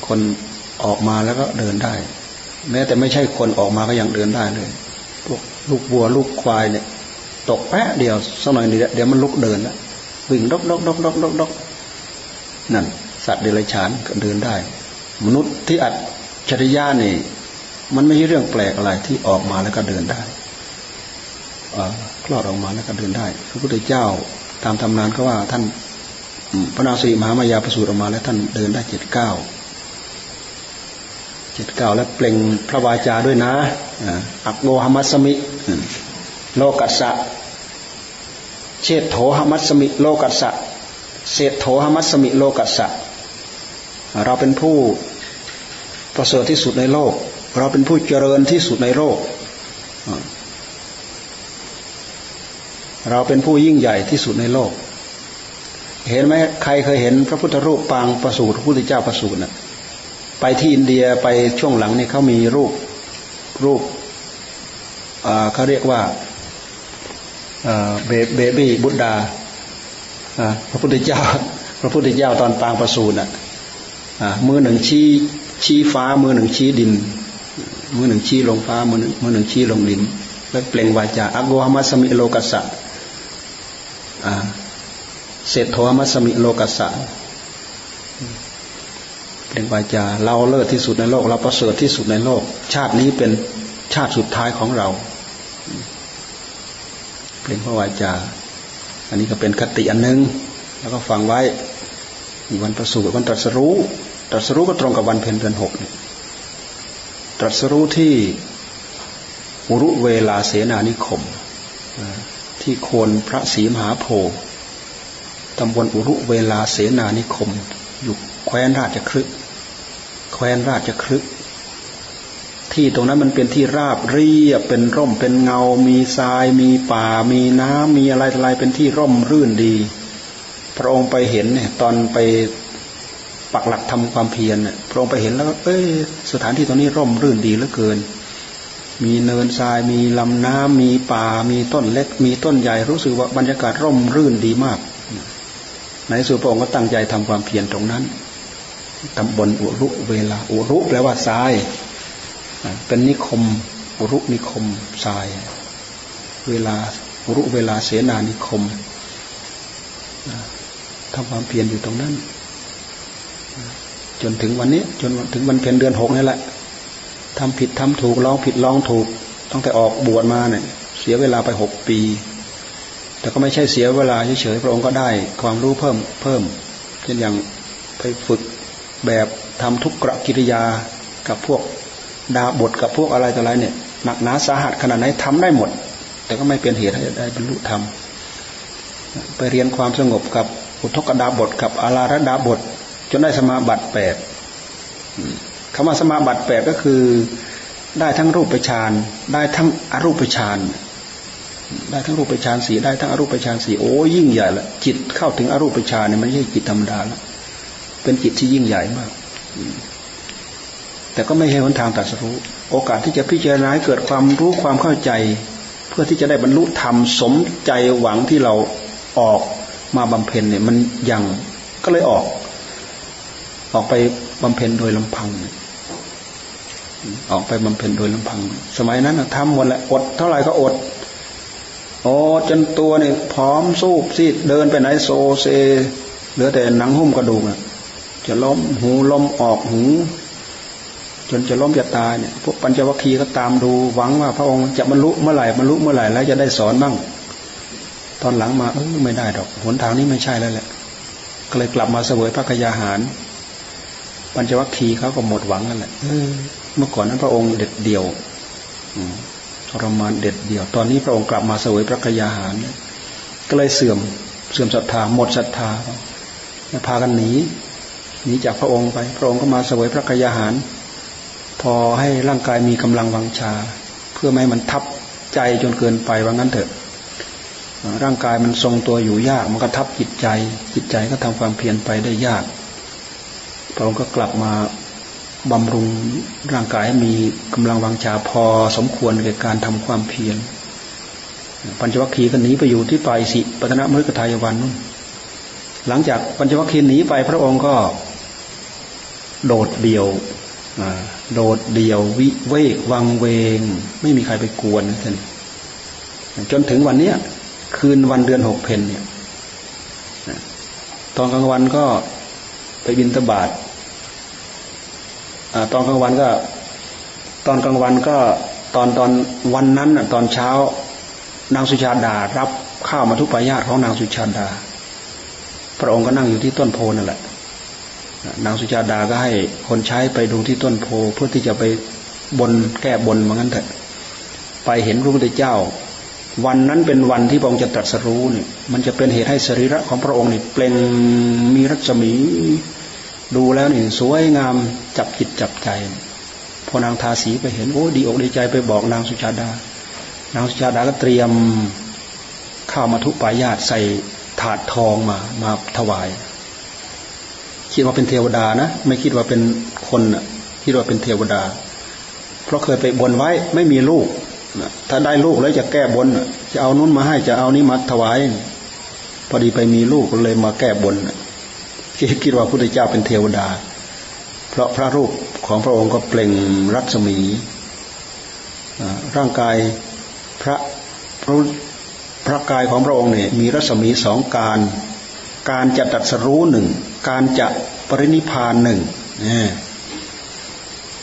คน ออกมาแล้วก็เดินได้ แม้แต่ไม่ใช่คนออกมาก็ยังเดินได้เลยพวกลูกวัวลูกควายเนี่ย ตกแป๊ะเดียวสักหน่อยเดี๋ยวมันลุกเดินแล้ววิ่งดกดกดกดกดกดกนั่น สัตว์เดรัจฉานก็เดินได้ มนุษย์ที่อัดจริยานี่ มันไม่ใช่เรื่องแปลกอะไรที่ออกมาแล้วก็เดินได้คลอดออกมาแล้วก็เดินได้ พระพุทธเจ้าตามตำนานก็ว่าท่านพระนาสีมหามายาประสูติออกมาแล้วท่านเดินได้เจ็ดเก้า จ็ดเก้าแล้วเปล่งพระวาจาด้วยนะอักโกหมัสมิ โลกัสสะเชตโถหมัสมิ โลกัสสะเศษโถหมัสมิ โลกัสสะเราเป็นผู้ประเสริฐที่สุดในโลก เราเป็นผู้เจริญที่สุดในโลก เราเป็นผู้ยิ่งใหญ่ที่สุดในโลก เห็นไหมใครเคยเห็นพระพุทธรูปปางประสูติพระพุทธเจ้าประสูติน่ะ ไปที่อินเดียไปช่วงหลังนี่เขามีรูปรูปเขาเรียกว่าเบบี้บุตดาพระพุทธเจ้า พระพุทธเจ้าตอนปางประสูติอะมือหนึ่งชี้ชี้ฟ้า มือหนึ่งชี้ดิน มือหนึ่งชี้ลงฟ้า มือหนึ่งมือหนึ่งชี้ลงดิน แล้วเปล่งวาจาอักโกหมัสมิโลกัสสะเศรษโธมัสมิโลกัสสะ เรียกว่าจะเราเลิศที่สุดในโลก เราประเสริฐที่สุดในโลก ชาตินี้เป็นชาติสุดท้ายของเรา เปลี่ยนพระวาจา อันนี้ก็เป็นคติอันนึง แล้วก็ฟังไว้วันประสูติวันตรัสรู้ ตรัสรู้ก็ตรงกับวันเพ็ญเดือนหกตรัสรู้ที่อุรุเวลาเสนานิคม ที่โคนพระศรีมหาโพธิ์ตำบลอุรุเวลาเสนานิคม อยู่แคว้นราชครึก แคว้นราชครึกที่ตรงนั้นมันเป็นที่ราบเรียบเป็นร่มเป็นเงา มีทราย มีป่า มีน้ำมีอะไรอะไรเป็นที่ร่มรื่นดี พระองค์ไปเห็นเนี่ย ตอนไปปักหลักทำความเพียรเนี่ยพระองค์ไปเห็นแล้วก็เอ้ยสถานที่ตรงนี้ร่มรื่นดีเหลือเกิน มีเนินทราย มีลำน้ำมีป่า มีต้นเล็ก มีต้นใหญ่รู้สึกว่าบรรยากาศร่มรื่นดีมากในสุพระองค์ก็ตั้งใจทำความเพียรตรงนั้น ตำบลอุรุเวลา อุรุแปลว่าทราย เป็นนิคม อุรุนิคมทราย เวลาอุรุเวลาเสนานิคมทำความเพียรอยู่ตรงนั้น จนถึงวันนี้ จนถึงวันเพ็ญเดือนหกนี่แหละทำผิดทำถูกลองผิดลองถูกตั้งแต่ออกบวชมาเนี่ย เสียเวลาไปหกปี แต่ก็ไม่ใช่เสียเวลาเฉยๆพระองค์ก็ได้ความรู้เพิ่มเพิ่มเช่นอย่างไปฝึก แบบทำทุกกรกิริยากับพวกดาบทกับพวกอะไรต่ออะไรเนี่ยหนักหนาสาหัสขนาดไหนทำได้หมด แต่ก็ไม่เป็นเหตุให้ได้บรรลุธรรมไปเรียนความสงบกับอุทกดาบทกับอาราระดาบท จนได้สมาบัติแปดคำว่าสมาบัติแปดก็คือได้ทั้งรูปฌานได้ทั้งอรูปฌานได้ทั้งรูปฌานสีได้ทั้งอรูปฌานสีโอ้ยิ่งใหญ่ละจิตเข้าถึงอรูปฌานเนี่ยมันไม่ใช่จิตธรรมดาแล้ว เป็นจิตที่ยิ่งใหญ่มาก แต่ก็ไม่ใช่หนทางตัดสู้ โอกาสที่จะพิจารณาให้เกิดความรู้ความเข้าใจ เพื่อที่จะได้บรรลุธรรมสมใจหวังที่เราออกมาบำเพ็ญเนี่ย มันยังก็เลยออก ออกไปบำเพ็ญโดยลำพัง ออกไปบำเพ็ญโดยลำพัง สมัยนั้นทำหมดแหละอด เท่าไหร่ก็อดโอ้จนตัวเนี่ยพร้อมสู้ซีดเดินไปไหนโซเซ เหลือแต่หนังหุ้มกระดูกอะ จะล้มหูล้มออกหู จนจะล้มจะตายเนี่ยพวกปัญจวัคคีย์ก็ตามดูหวังว่า พระองค์จะบรรลุเมื่อไหร่บรรลุเมื่อไหร่แล้วจะได้สอนบ้าง ตอนหลังมาเออไม่ได้ดอกหนทางนี้ไม่ใช่แล้วแหละก็เลยกลับมาเสวยพระกยาหาร ปัญจวัคคีย์เขาก็หมดหวังนั่นแหละเออเมื่อก่อนนั้นพระองค์เด็ดเดี่ยวทรมานเด็ดเดี่ยว ตอนนี้พระองค์กลับมาเสวยพระกยาหาร ก็เลยเสื่อมเสื่อมศรัทธาหมดศรัทธาพากันหนี หนีจากพระองค์ไป พระองค์ก็มาเสวยพระกยาหาร พอให้ร่างกายมีกำลังวังชา เพื่อไม่ให้มันทับใจจนเกินไปว่างั้นเถอะ ร่างกายมันทรงตัวอยู่ยาก มันก็ทับจิตใจ จิตใจก็ทำความเพียรไปได้ยาก พระองค์ก็กลับมาบำรุงร่างกายให้มีกำลังวังชาพอสมควรแก่การทำความเพียรปัญจวัคคีย์ก็หนีไปอยู่ที่ป่าอิสิปตนมฤคทายวันนู่นหลังจากปัญจวัคคีย์หนีไปพระองค์ก็ โดดเดี่ยวโดดเดี่ยววิเวกวังเวง ไม่มีใครไปกวนท่านจนถึงวันเนี้ย คืนวันเดือนหกเพนเนี่ยตอนกลางวันก็ไปบินตบาทตอนกลางวันก็ ตอนกลางวันก็ตอนตอนวันนั้นตอนเช้า นางสุชาดา รับข้าวมาทุกปายาตของนางสุชาดา พระองค์ก็นั่งอยู่ที่ต้นโพนั่นแหละ นางสุชาดาก็ให้คนใช้ไปดูที่ต้นโพเพื่อที่จะไปบนแก้บนเหมือนกันเถอะ ไปเห็นพระพุทธเจ้า วันนั้นเป็นวันที่พระองค์จะตรัสรู้เนี่ย มันจะเป็นเหตุให้สรีระของพระองค์นี่เปล่งมีรัศมี ดูแล้วนี่สวยงามจับจิตจับใจพอนางทาสีไปเห็นโอ้ดีอกดีใจไปบอกนางสุชาดา นางสุชาดาก็เตรียมข้าวมาทุปายาตใส่ถาดทองมามาถวาย คิดว่าเป็นเทวดานะ ไม่คิดว่าเป็นคนคิดว่าเป็นเทวดา เพราะเคยไปบนไว้ไม่มีลูกถ้าได้ลูกแล้วจะแก้บนจะเอานู้นมาให้จะเอานี้มาถวาย พอดีไปมีลูกเลยมาแก้บนคิดคิดว่าพระพุทธเจ้าเป็นเทวดา เพราะพระรูปของพระองค์ก็เปล่งรัศมีร่างกายพระพระพระกายของพระองค์เนี่ยมีรัศมีสองการ การจะตัดสรู้หนึ่ง การจะปรินิพานหนึ่ง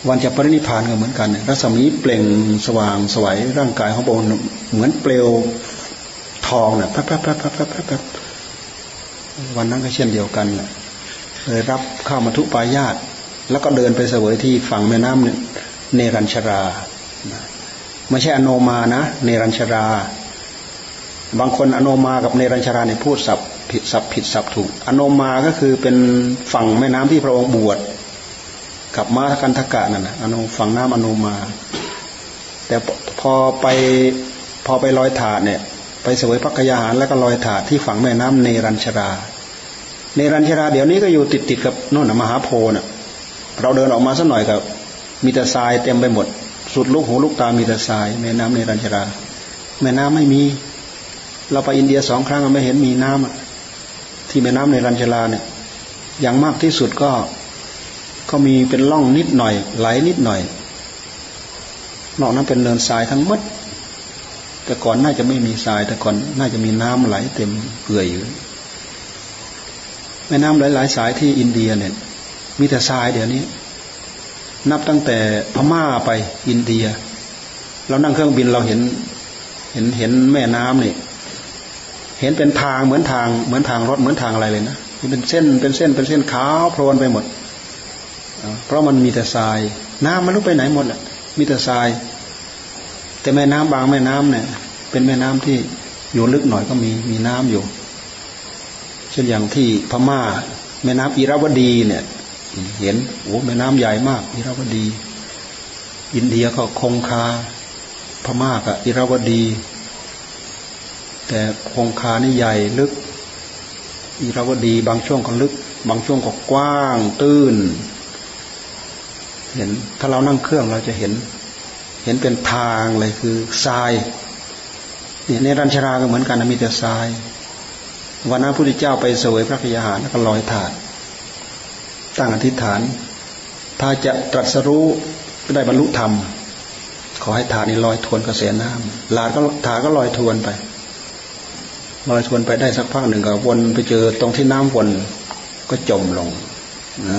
วันจะปรินิพานก็เหมือนกันรัศมีเปล่งสว่างสวัยร่างกายของพระองค์เหมือนเปลวทองเนี่ยแป๊บแป๊บแป๊บแป๊บแป๊บแป๊บวันนั้นก็เช่นเดียวกันเลยรับข้าวมัทุปายาตแล้วก็เดินไปเสวยที่ฝั่งแม่น้ำเนรัญชราไม่ใช่อโนมานะ เนรัญชรา บางคนอโนมากับเนรัญชราเนี่ยพูดสับ ผิดสับผิดสับถูกอโนมาก็คือเป็นฝั่งแม่น้ำที่พระองค์บวชกับมากันทกะนั่นนะอโนฝั่งน้ำอโนมา แต่พอไปพอไปลอยถาดเนี่ย ไปเสวยพักยาหารแล้วก็ลอยถาดที่ฝั่งแม่น้ำเนรัญชราเนรัญชราเดี๋ยวนี้ก็อยู่ติดติดกับโน่นนะมหาโพน่ะ เราเดินออกมาสักหน่อยกับมีแต่ทรายเต็มไปหมด สุดลูกหูลูกตามีแต่ทรายแม่น้ำเนรัญชรา แม่น้ำไม่มีเราไปอินเดียสองครั้งไม่เห็นมีน้ำ ที่แม่น้ำในรัญชลาเนี่ย อย่างมากที่สุดก็ก็มีเป็นล่องนิดหน่อย ไหลนิดหน่อย นอกนั้นเป็นเนินทรายทั้งหมด แต่ก่อนน่าจะไม่มีทราย แต่ก่อนน่าจะมีน้ำไหลเต็มเปื่อยอยู่แม่น้ำหลาย ๆ สายที่อินเดียเนี่ย มีแต่ทรายเดี๋ยวนี้ นับตั้งแต่พม่าไปอินเดีย เรานั่งเครื่องบินเราเห็น เห็นเห็นแม่น้ำเนี่ย เห็นเป็นทางเหมือนทางเหมือนทางรถเหมือนทางอะไรเลยนะเป็นเส้นเป็นเส้นเป็นเส้นขาวโพลนไปหมด เพราะมันมีแต่ทราย น้ำมันลุกไปไหนหมดแหละมีแต่ทราย แต่แม่น้ำบางแม่น้ำเนี่ย เป็นแม่น้ำที่อยู่ลึกหน่อยก็มีมีน้ำอยู่ เช่นอย่างที่พม่า แม่น้ำอิราวดีเนี่ย เห็นโอ้แม่น้ำใหญ่มาก อิราวดี อินเดียก็คงคา พม่ากับอิราวดี แต่คงคานี่ใหญ่ลึกอิราวดีบางช่วงก็ลึก บางช่วงก็กว้างตื้น เห็นถ้าเรานั่งเครื่องเราจะเห็น เห็นเป็นทางเลยคือทรายเนี่ยในรัญชราก็เหมือนกันมีแต่ทราย วันนั้นพระพุทธเจ้าไปเสวยพระกยาหารแล้วก็ลอยถาดตั้งอธิษฐาน ถ้าจะตรัสรู้ได้บรรลุธรรม ขอให้ถาดนี้ลอยทวนกระแสน้ำลาดก็ถาก็ลอยทวนไป ลอยทวนไปได้สักพักหนึ่งก็วนไปเจอตรงที่น้ำวนก็จมลงอ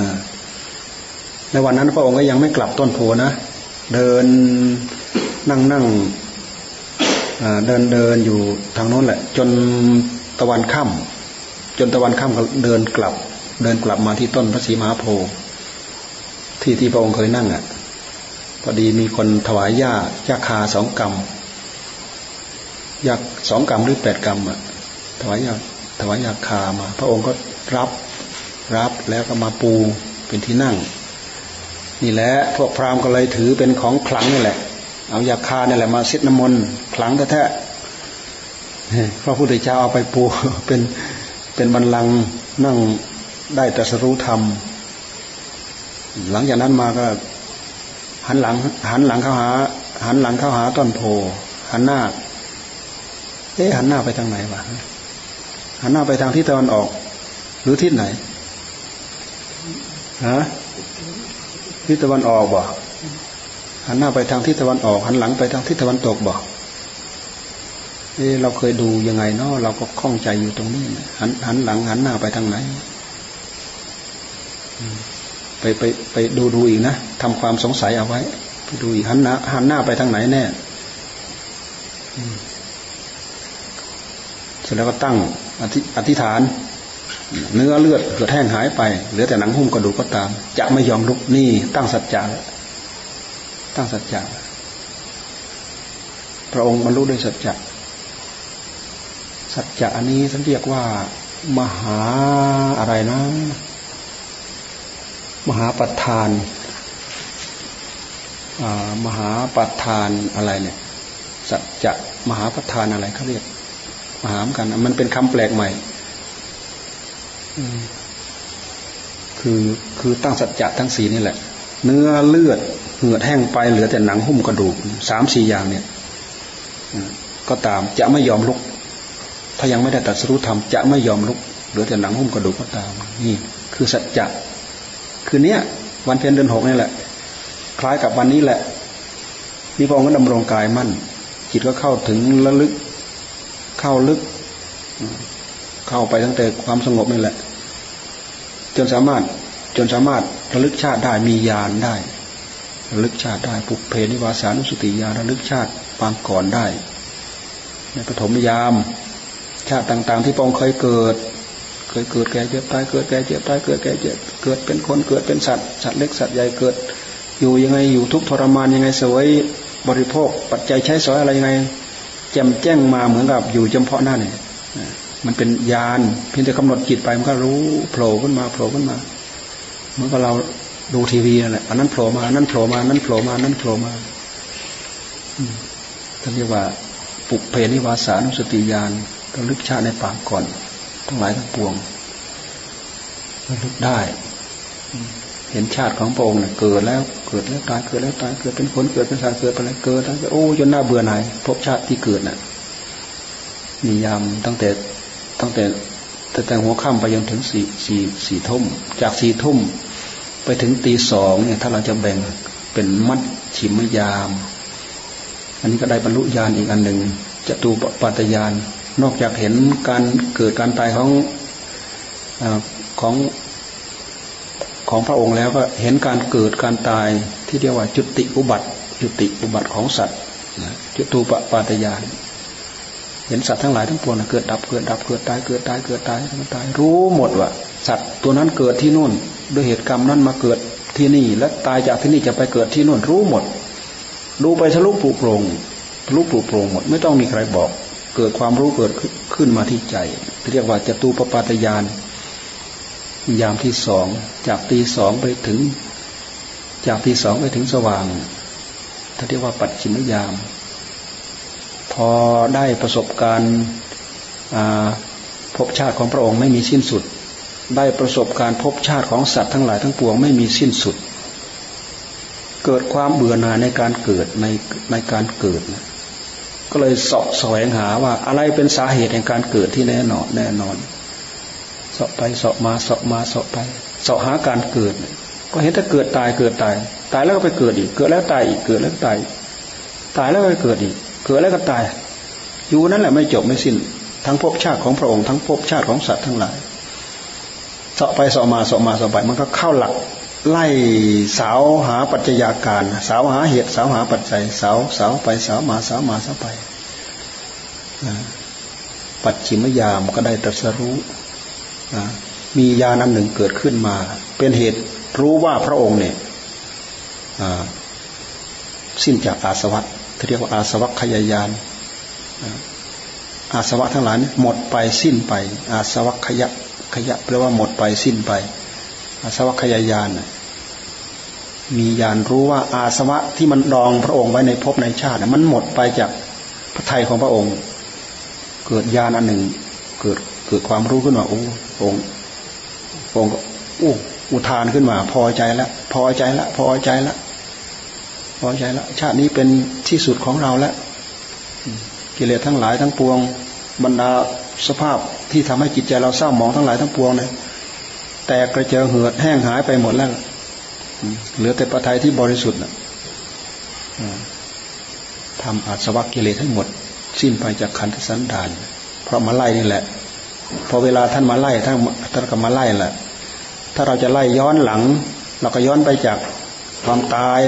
ในวันนั้นพระองค์ก็ยังไม่กลับต้นโพนะ เดินนั่งนั่งเดินเดินอยู่ทางโน้นแหละ จนตะวันค่ำจนตะวันค่ำก็เดินกลับ เดินกลับมาที่ต้นพระศรีมหาโพธิ์ที่ที่พระองค์เคยนั่งอะ พอดีมีคนถวายหญ้าหญ้าคาสองกรรมยาสองกรรมหรือแปดกรรมอะ ถวายยาถวายยาคามา พระองค์ก็รับรับแล้วก็มาปูเป็นที่นั่ง นี่แหละพวกพราหมณ์ก็เลยถือเป็นของขลังนี่แหละ เอายาคานี่แหละมาซิดน้ำมนต์ขลังแท้ๆพระพุทธเจ้าเอาไปปูเป็นเป็นบรรลังนั่งได้แต่สรู้ธรรม หลังจากนั้นมาก็ หันหลัง หันหลังเข้าหา หันหลังเข้าหาต้นโพหันหน้า เอ๊ะหันหน้าไปทางไหนวะ หันหน้าไปทางทิศตะวันออก หรือทิศไหนฮะทิศตะวันออกบ่หันหน้าไปทางทิศตะวันออกหันหลังไปทางทิศตะวันตกบ่เออเราเคยดูยังไงเนาะเราก็คล่องใจอยู่ตรงนี้หันหันหลังหันหน้าไปทางไหนไปไปไปดูดูอีกนะทำความสงสัยเอาไว้ไปดูอีกหันหน้าหันหน้าไปทางไหนแน่เสร็จแล้วก็ตั้ง อธิษฐาน เนื้อเลือดเกิดแห้งหายไป เหลือแต่หนังหุ้มกระดูกก็ตาม จะไม่ยอมลุกนี่ตั้งสัจจะตั้งสัจจะพระองค์บรรลุด้วยสัจจะสัจจะอันนี้สันเรียกว่า มหาอะไรนะ มหาปัฏฐานมหาปัฏฐานอะไรเนี่ย สัจจะมหาปัฏฐานอะไรเขาเรียก หามกัน มันเป็นคำแปลกใหม่คือคือตั้งสัจจะทั้งสีนี่แหละ เนื้อเลือดเหือดแห้งไปเหลือแต่หนังหุ้มกระดูกสามสี่อย่างเนี่ยก็ตามจะไม่ยอมลุก ถ้ายังไม่ได้ตัดสู้ธรรมจะไม่ยอมลุกเหลือแต่หนังหุ้มกระดูกก็ตาม นี่ คือสัจจะคือเนี้ยวันเพ็ญเดือนหกนี่แหละ คล้ายกับวันนี้แหละนี่พระองค์ก็ดำรงกายมั่นจิตก็เข้าถึงระลึก เข้าลึก เข้าไปตั้งแต่ความสงบนี่แหละ จนสามารถจนสามารถระลึกชาติได้มีญาณได้ ระลึกชาติได้ปุเพนิวาสานุสติญาณระลึกชาติปางก่อนได้ ในปฐมยาม ชาติต่างๆ ที่ปองเคยเกิด เคยเกิดแก่เจ็บตายเกิดแก่เจ็บตายเกิดแก่เจ็บเกิดเป็นคนเกิดเป็นสัตว์สัตว์เล็กสัตว์ใหญ่เกิด อยู่ยังไงอยู่ทุกทรมานยังไงสวยบริโภค ปัจจัยใช้สอยอะไรยังไง แจ่มแจ้งมาเหมือนกับอยู่เฉพาะหน้าเนี่ยมันเป็นญาณเพียงแต่กำหนดจิตไปมันก็รู้โผล่ขึ้นมาโผล่ขึ้นมาเหมือนกับเราดูทีวีนั่นแหละอันนั้นโผล่มาอันนั้นโผล่มาอันนั้นโผล่มาอันนั้นโผล่มาท่านเรียกว่า ปุเพนิวาสานุสติญาณระลึกชาติในปากก่อน ทั้งหลายทั้งปวงระลึกได้ เห็นชาติของพระองค์เนี่ยเกิดแล้วเกิดแล้วตายเกิดแล้วตายเกิดเป็นคนเกิดเป็นสัตว์เกิดไปแล้วเกิดแล้วโอ้จนหน้าเบื่อหน่ายพบชาติที่เกิดน่ะมียามตั้งแต่ตั้งแต่ตั้งแต่หัวค่ำไปจนถึงสี่สี่สี่ทุ่มจากสี่ทุ่มไปถึงตีสองเนี่ยถ้าเราจะแบ่งเป็นมัดฉิมยาม อันนี้ก็ได้บรรลุญาณอีกอันหนึ่งจะตูปัตยานนอกจากเห็นการเกิดการตายของของ ของพระองค์แล้วก็เห็นการเกิดการตายที่เรียกว่าจุติอุบัติจุติอุบัติของสัตว์จุตูปปาตยานเห็นสัตว์ทั้งหลายทั้งปวงเกิดดับเกิดดับเกิดตายเกิดตายเกิดตายตายรู้หมดว่าสัตว์ตัวนั้นเกิดที่นู่นด้วยเหตุกรรมนั้นมาเกิดที่นี่ และตายจากที่นี่จะไปเกิดที่นู่นรู้หมด ดูไปทะลุปูโปรงทะลุปูโปรงหมด ไม่ต้องมีใครบอก เกิดความรู้เกิดขึ้นมาที่ใจเรียกว่าจตูปปาตยาน ยามที่สองจากตีสองไปถึง จากตีสองไปถึงสว่างท่าเรียกว่าปัจฉิมยาม พอได้ประสบการณ์พบชาติของพระองค์ไม่มีสิ้นสุด ได้ประสบการณ์พบชาติของสัตว์ทั้งหลายทั้งปวงไม่มีสิ้นสุด เกิดความเบื่อหน่ายในการเกิดในในการเกิดนะก็เลยสอบแสวงหาว่าอะไรเป็นสาเหตุแห่งการเกิดที่แน่นอนแน่นอน สอบไปสอบมาสอบมาสอบไปสอบหาการเกิด ก็เห็นถ้าเกิดตายเกิดตาย ตายแล้วก็ไปเกิดอีก เกิดแล้วตายอีกเกิดแล้วตายตายแล้วก็ไปเกิดอีก เกิดแล้วก็ตาย อยู่นั่นแหละไม่จบไม่สิ้น ทั้งภพชาติของพระองค์ทั้งภพชาติของสัตว์ทั้งหลายสอบไปสอบมาสอบมาสอบไปมันก็เข้าหลักไล่สาวหาปัจจัยาการ สาวหาเหตุสาวหาปัจจัยสาวสาวไปสาวมาสาวมาสาวไปปัจฉิมยามก็ได้ตรัสรู้ มียานันหนึ่งเกิดขึ้นมา เป็นเหตุรู้ว่าพระองค์เนี่ยสิ้นจากอาสวัตเรียกว่าอาสวัคยายานอาสวะทั้งหลายหมดไปสิ้นไป อาสวัคยะขยะแปลว่าหมดไปสิ้นไป อาสวัคยายานมียานรู้ว่าอาสวะที่มันดองพระองค์ไว้ในภพในชาติมันหมดไปจากพระทัยของพระองค์ เกิดญาณอันหนึ่ง เกิด เกิดความรู้ขึ้นมาโอ้ององค์อู้อุทานขึ้นมา พอใจแล้วพอใจแล้วพอใจแล้วพอใจแล้วชาตินี้เป็นที่สุดของเราแล้วกิเลสทั้งหลายทั้งปวง บรรดาสภาพที่ทำให้จิตใจเราเศร้าหมองทั้งหลายทั้งปวงเนี่ยแตกกระเจิงเหือดแห้งหายไปหมดแล้วเหลือแต่ปทัยที่บริสุทธิ์นะทำอาสวะกิเลสให้หมด สิ้นไปจากขันธสันดาน เพราะมาไล่นี่แหละ พอเวลาท่านมาไล่ท่านท่านก็มาไล่แหละถ้าเราจะไล่ย้อนหลัง เราก็ย้อนไปจากความตาย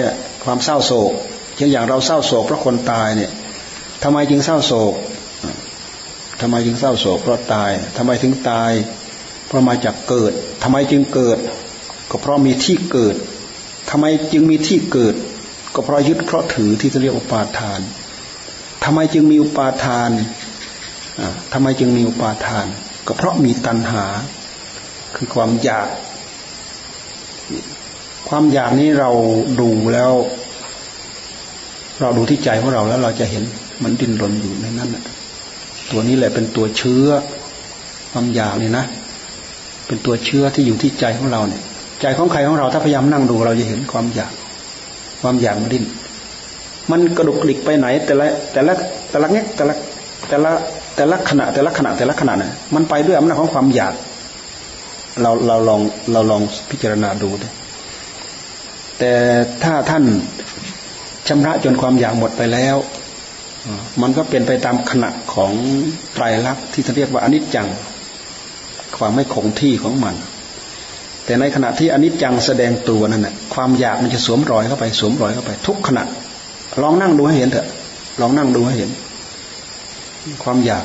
ความเศร้าโศกเช่นอย่างเราเศร้าโศกเพราะคนตายเนี่ยทำไมจึงเศร้าโศกทำไมจึงเศร้าโศกเพราะตายทำไมถึงตาย เพราะมาจากเกิดทำไมจึงเกิด ก็เพราะมีที่เกิดทำไมจึงมีที่เกิด ก็เพราะยึดเพราะถือที่เรียกอุปาทานทำไมจึงมีอุปาทานทำไมจึงมีอุปาทาน ก็เพราะมีตัณหา คือความอยาก ความอยากนี้เราดูแล้ว เราดูที่ใจของเราแล้วเราจะเห็นมันดิ้นรนอยู่ในนั้นตัวนี้แหละเป็นตัวเชื้อ ความอยากเนี่ยนะ เป็นตัวเชื้อที่อยู่ที่ใจของเราเนี่ย ใจของใครของเราถ้าพยายามนั่งดูเราจะเห็นความอยาก ความอยากมันดิ้นมันกระดุกกลิกไปไหน แต่ละแต่ละแต่ละเงี้ยแต่ละแต่ละ แต่ละขณะแต่ละขณะแต่ละขณะเนี่ยมันไปด้วยอำนาจของความอยาก เราเราลองเราลองพิจารณาดูดแต่ถ้าท่านชำระจนความอยากหมดไปแล้ว มันก็เป็นไปตามขณะของไตรลักษณ์ที่ท่านเรียกว่าอนิจจัง ความไม่คงที่ของมัน แต่ในขณะที่อนิจจังแสดงตัวนั่นแหละความอยากมันจะสวมรอยเข้าไป สวมรอยเข้าไป ทุกขณะ ลองนั่งดูให้เห็นเถอะ ลองนั่งดูให้เห็น ความอยาก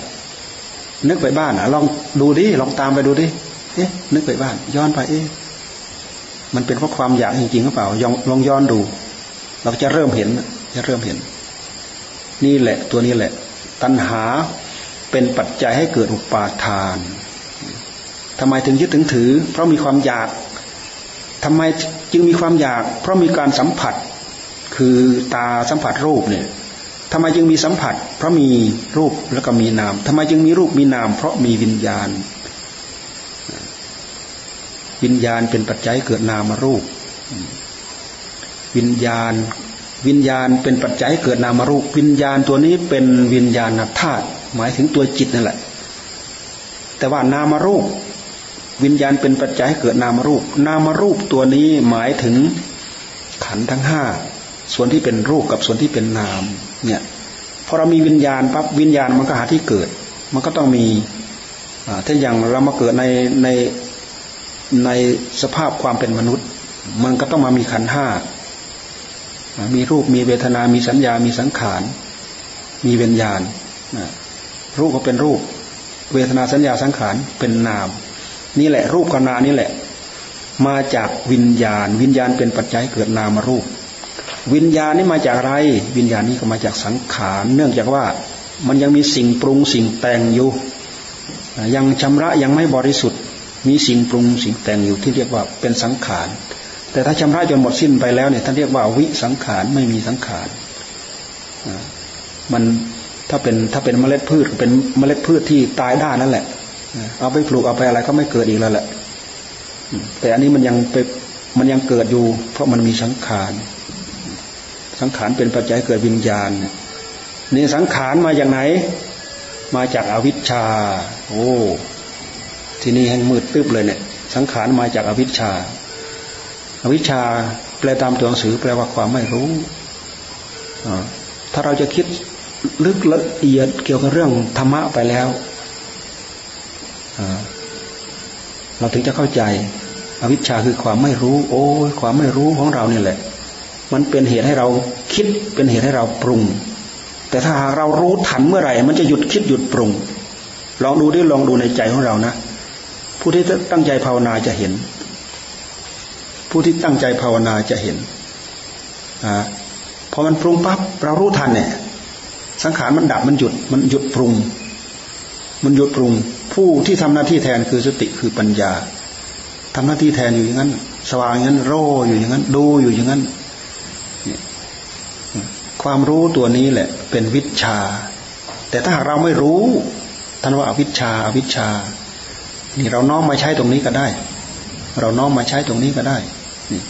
นึกไปบ้านอะ ลองดูดิลองตามไปดูดิเอ๊ะนึกไปบ้าน ย้อนไปเอ๊ะมันเป็นเพราะความอยากจริงๆหรือเปล่าลองย้อนดู เราจะเริ่มเห็นจะเริ่มเห็น นี่แหละ ตัวนี้แหละ ตัณหาเป็นปัจจัยให้เกิดอุปาทานทำไมถึงยึดถึงถือ เพราะมีความอยากทำไมจึงมีความอยาก เพราะมีการสัมผัส คือตาสัมผัสรูปเนี่ย ทำไมจึงมีสัมผัส เพราะมีรูปแล้วก็มีนามทำไมจึงมีรูปมีนาม เพราะมีวิญญาณ วิญญาณเป็นปัจจัยเกิดนามรูป วิญญาณ วิญญาณเป็นปัจจัยเกิดนามรูป วิญญาณตัวนี้เป็นวิญญาณธาตุหมายถึงตัวจิตนั่นแหละ แต่ว่านามรูป วิญญาณเป็นปัจจัยเกิดนามรูป นามรูปตัวนี้หมายถึงขันทั้งห้า ส่วนที่เป็นรูปกับส่วนที่เป็นนาม เนี่ยพอเรามีวิญญาณปั๊บวิญญาณมันก็หาที่เกิด มันก็ต้องมีถ้าอย่างเรามาเกิดในในในสภาพความเป็นมนุษย์ มันก็ต้องมามีขันห้ามีรูปมีเวทนา มีสัญญา มีสังขาร มีวิญญาณรูปก็เป็นรูป เวทนาสัญญาสังขารเป็นนาม นี่แหละ รูปกับนามนี่แหละ มาจากวิญญาณ วิญญาณเป็นปัจจัยเกิดนามรูป วิญญาณนี่มาจากอะไร วิญญาณนี่ก็มาจากสังขาร เนื่องจากว่ามันยังมีสิ่งปรุงสิ่งแต่งอยู่ ยังชำระยังไม่บริสุทธิ์ มีสิ่งปรุงสิ่งแต่งอยู่ที่เรียกว่าเป็นสังขาร แต่ถ้าชำระจนหมดสิ้นไปแล้วเนี่ยท่านเรียกว่าวิสังขารไม่มีสังขาร มันถ้าเป็นถ้าเป็นเมล็ดพืชเป็นเมล็ดพืชที่ตายได้นั่นแหละ เอาไปปลูกเอาไปอะไรก็ไม่เกิดอีกแล้วแหละ แต่อันนี้มันยังไปมันยังเกิดอยู่ เพราะมันมีสังขาร สังขารเป็นปัจจัยเกิดวิญญาณ นี่สังขารมาจากไหน มาจากอาวิชชา โอ้ ที่นี่แห่งมืดตึ๊บเลยเนี่ย สังขารมาจากอวิชชา อวิชชาแปลตามตัวหนังสือแปลว่าความไม่รู้ถ้าเราจะคิดลึกละเอียดเกี่ยวกับเรื่องธรรมะไปแล้วเราถึงจะเข้าใจ อวิชชาคือความไม่รู้ โอ้ความไม่รู้ของเราเนี่ยแหละ มันเป็นเหตุให้เราคิดเป็นเหตุให้เราปรุง แต่ถ้าเรารู้ทันเมื่อไหร่ มันจะหยุดคิดหยุดปรุง ลองดูดิลองดูในใจของเรานะ ผู้ที่ตั้งใจภาวนาจะเห็น ผู้ที่ตั้งใจภาวนาจะเห็นอพอมันปรุงปั๊บเรารู้ทันเนี่ยสังขารมันดับมันหยุดมันหยุดปรุง มันหยุดปรุง ผู้ที่ทำหน้าที่แทนคือสติคือปัญญาทำหน้าที่แทนอยู่อย่างนั้น สว่างอย่างนั้นโรอยู่อย่างนั้น ดูอยู่อย่างนั้น ความรู้ตัวนี้แหละ เป็นวิชา แต่ถ้าหากเราไม่รู้ท่านว่าอวิชชาอวิชชา นี่เราน้อมมาใช้ตรงนี้ก็ได้ เราน้อมมาใช้ตรงนี้ก็ได้นี่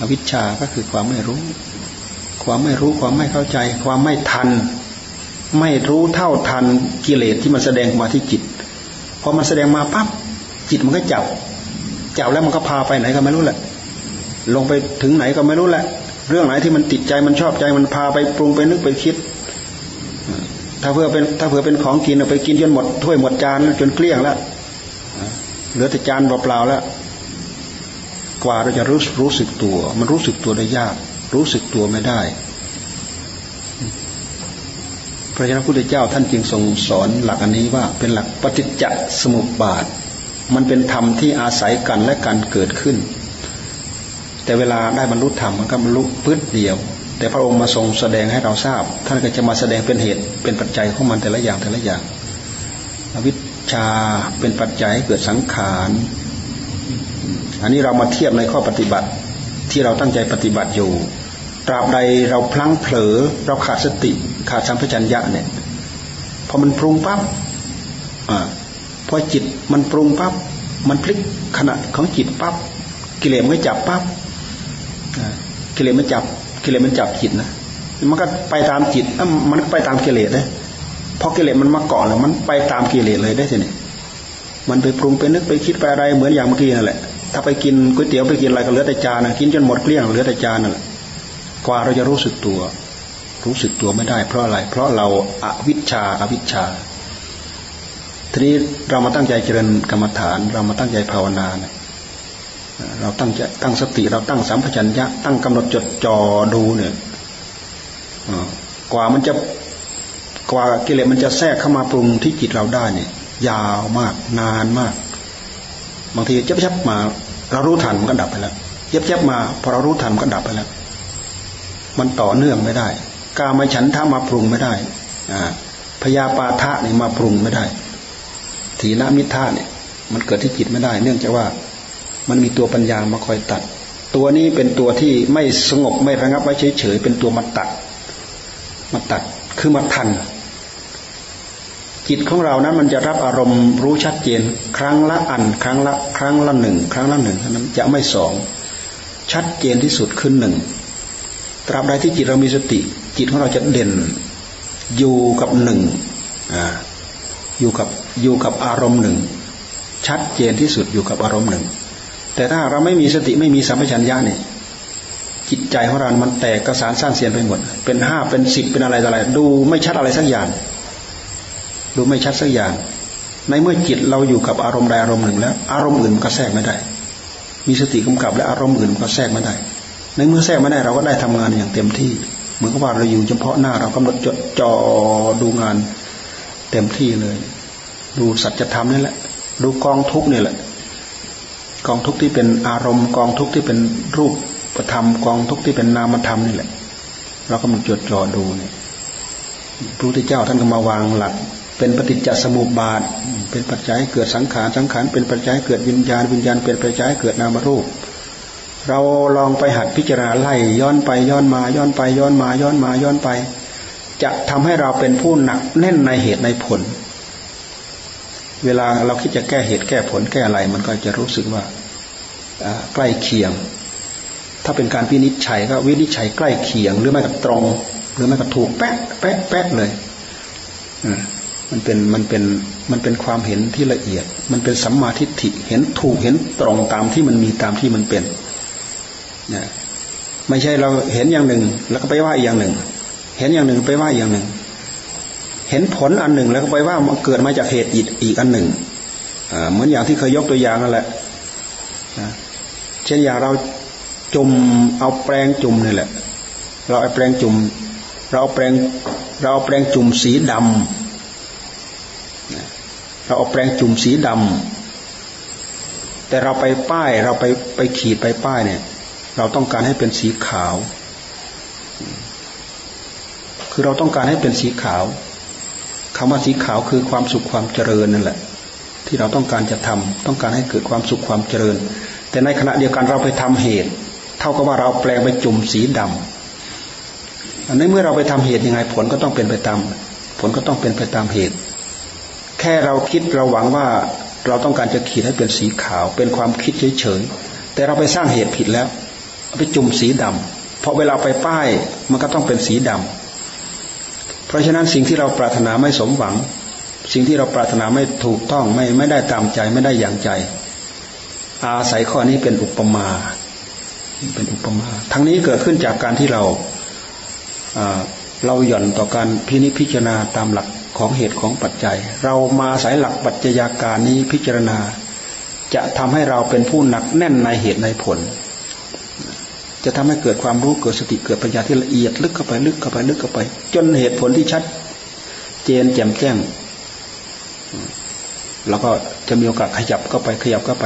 อวิชชาก็คือความไม่รู้ ความไม่รู้ความไม่เข้าใจ ความไม่ทัน ไม่รู้เท่าทันกิเลสที่มันแสดงมาที่จิตพอมันแสดงมาปั๊บจิตมันก็จับจับแล้วมันก็พาไปไหนก็ไม่รู้แหละ ลงไปถึงไหนก็ไม่รู้แหละ เรื่องไหนที่มันติดใจมันชอบใจมันพาไปปรุงไปนึกไปคิด ถ้าเพื่อเป็นถ้าเผื่อเป็นของกินเอาไปกินจนหมดถ้วยหมดจานจนเกลี้ยงแล้วเหลือแต่จานเปล่าๆแล้ว กว่าเราจะรู้รู้สึกตัว มันรู้สึกตัวได้ยาก รู้สึกตัวไม่ได้พระเจ้าพุทธเจ้าท่านจึงทรงสอนหลักอันนี้ว่าเป็นหลักปฏิจจสมุปบาท มันเป็นธรรมที่อาศัยกันและกันเกิดขึ้น แต่เวลาได้บรรลุธรรมมันก็บรรลุพื้นเดียว แต่พระองค์มาทรงแสดงให้เราทราบ ท่านก็จะมาแสดงเป็นเหตุเป็นปัจจัยของมันแต่ละอย่างแต่ละอย่างอวิชชาเป็นปัจจัยให้เกิดสังขารอันนี้เรามาเทียบในข้อปฏิบัติที่เราตั้งใจปฏิบัติอยู่ ตราบใดเราพลั้งเผลอ เราขาดสติ ขาดสัมผัสัญญะเนี่ยพอมันปรุงปั๊บอ่าพอจิตมันปรุงปั๊บมันพลิกขณะของจิตปั๊บกิเลสมันจับปั๊บ กิเลสมันจับกิเลสมันจับจิตนะมันก็ไปตามจิตมันไปตามกิเลสเลยพอกิเลสมันมาเกาะแล้วมันไปตามกิเลสเลยได้ทีนี้มันไปปรุงไปนึกไปคิดไปอะไรเหมือนอย่างเมื่อกี้นั่นแหละ ถ้าไปกินก๋วยเตี๋ยวไปกินอะไรก็เหลือแต่จานนะกินจนหมดเกลี้ยงเหลือแต่จานนั่นแหละกว่าเราจะรู้สึกตัว รู้สึกตัวไม่ได้ เพราะอะไร เพราะเราอาวิชชาอาวิชชาทีนี้เรามาตั้งใจเจริญกรรมฐาน เรามาตั้งใจภาวนาเนี่ย เราตั้งใจตั้งสติเราตั้งสัมผัสัญญะตั้งกำหนดจดจ่อดูเนี่ยกว่ามันจะกว่ากิเลสมันจะแทรกเข้ามาปรุงที่จิตเราได้เนี่ย ยาวมากนานมาก บางทีเจ็บยับมา เรารู้ทันมันก็ดับไปแล้วเจ็บยับมาพอเรารู้ทันมันก็ดับไปแล้ว มันต่อเนื่องไม่ได้ กามาฉันทามาปรุงไม่ได้อ่าพยาปาทะนี่มาปรุงไม่ได้ ถีนมิทะเนี่ย มันเกิดที่จิตไม่ได้ เนื่องจากว่า มันมีตัวปัญญามาคอยตัด ตัวนี้เป็นตัวที่ไม่สงบไม่ระงับไว้เฉยๆเป็นตัวมาตัด มาตัดคือมาทัน จิตของเรานั้นมันจะรับอารมณ์รู้ชัดเจน ครั้งละอัน ครั้งละ ครั้งละหนึ่งครั้งละหนึ่งนั้นจะไม่สองชัดเจนที่สุดขึ้นหนึ่งตราบใดที่จิตเรามีสติ จิตของเราจะเด่น อยู่กับหนึ่งอ่าอยู่กับอยู่กับอารมณ์หนึ่งชัดเจนที่สุดอยู่กับอารมณ์หนึ่ง แต่ถ้าเราไม่มีสติไม่มีสัมปชัญญะเนี่ยจิตใจของเรา มันแตกกระสานสร้างเสียนไปหมด เป็นห้าเป็นสิบเป็นอะไรอะไร ดูไม่ชัดอะไรสักอย่าง ดูไม่ชัดสักอย่าง ในเมื่อจิตเราอยู่กับอารมณ์ใดอารมณ์หนึ่งแล้ว อารมณ์อื่นก็แทรกไม่ได้ มีสติกำกับและอารมณ์อื่นก็แทรกไม่ได้ ในเมื่อแทรกไม่ได้เราก็ได้ทำงานอย่างเต็มที่ เหมือนกับว่าเราอยู่เฉพาะหน้าเรากำหนดจดจ่อดูงาน เต็มที่เลย ดูสัจธรรมนี่แหละ ดูกองทุกนี่แหละ กองทุกที่เป็นอารมณ์ กองทุกที่เป็นรูปธรรมกองทุกที่เป็นนามธรรมนี่แหละ เราก็มาจดจ่อดูเนี่ยพระพุทธเจ้าท่านก็มาวางหลัก เป็นปฏิจจสมุปบาท เป็นปัจจัยเกิดสังขารสังขารเป็นปัจจัยเกิดวิญญาณวิญญาณเป็นปัจจัยเกิดนามรูป เราลองไปหัดพิจารณาไล่ย้อนไปย้อนมาย้อนไปย้อนมาย้อนมาย้อนไป จะทำให้เราเป็นผู้หนักแน่นในเหตุในผล เวลาเราคิดจะแก้เหตุแก้ผลแก้อะไร มันก็จะรู้สึกว่าใกล้เคียง ถ้าเป็นการวินิจฉัยก็วินิจฉัยใกล้เคียง หรือไม่ก็ตรง หรือไม่ก็ถูกแป๊ะแป๊ะแป๊ะเลยมันเป็นมันเป็นมันเป็นความเห็นที่ละเอียด มันเป็นสัมมาทิฏฐิเห็นถูกเห็นตรงตามที่มันมีตามที่มันเป็นนะไม่ใช่เราเห็นอย่างหนึ่ง แล้วก็ไปว่าอีกอย่างหนึ่ง เห็นอย่างหนึ่งไปว่าอีกอย่างหนึ่ง เห็นผลอันหนึ่งแล้วก็ไปว่ามันเกิดมาจากเหตุอีกอีกอันหนึ่งเหมือนอย่างที่เคยยกตัวอย่างนั่นแหละเช่นอย่างเราจุ่มเอาแปรงจุ่มนี่แหละ เราเอาแปรงจุ่มเราแปรงเราแปรงจุ่มสีดำเราเอาแปรงจุ่มสีดำแต่เราไปป้ายเราไปไปขีดไปป้ายเนี่ย เราต้องการให้เป็นสีขาว คือเราต้องการให้เป็นสีขาว คำว่าสีขาวคือความสุขความเจริญนั่นแหละ ที่เราต้องการจะทำต้องการให้เกิดความสุขความเจริญ แต่ในขณะเดียวกันเราไปทำเหตุ เท่ากับว่าเราแปลงไปจุ่มสีดำอันนี้เมื่อเราไปทำเหตุยังไงผลก็ต้องเป็นไปตาม ผลก็ต้องเป็นไปตามเหตุ แค่เราคิดเราหวังว่าเราต้องการจะขีดให้เป็นสีขาว เป็นความคิดเฉยๆแต่เราไปสร้างเหตุผิดแล้ว ไปจุ่มสีดำเพราะเวลาไปป้ายมันก็ต้องเป็นสีดำ เพราะฉะนั้นสิ่งที่เราปรารถนาไม่สมหวัง สิ่งที่เราปรารถนาไม่ถูกต้องไม่ไม่ได้ตามใจไม่ได้อย่างใจ อาศัยข้อนี้เป็นอุปมาเป็นอุปมา ทั้งนี้เกิดขึ้นจากการที่เราเราหย่อนต่อการพินิจพิจารณาตามหลักของเหตุของปัจจัย เรามาอายหลักปัจจัยาการนี้พิจารณา จะทำให้เราเป็นผู้หนักแน่นในเหตุในผล จะทำให้เกิดความรู้เกิดสติเกิดปัญญาที่ละเอียดลึกเข้าไปลึกเข้าไปลึกเข้าไป จนเหตุผลที่ชัด เจนแจ่มแจ้ง แล้วก็จะมีโอกาสขยับเข้าไปขยับเข้าไป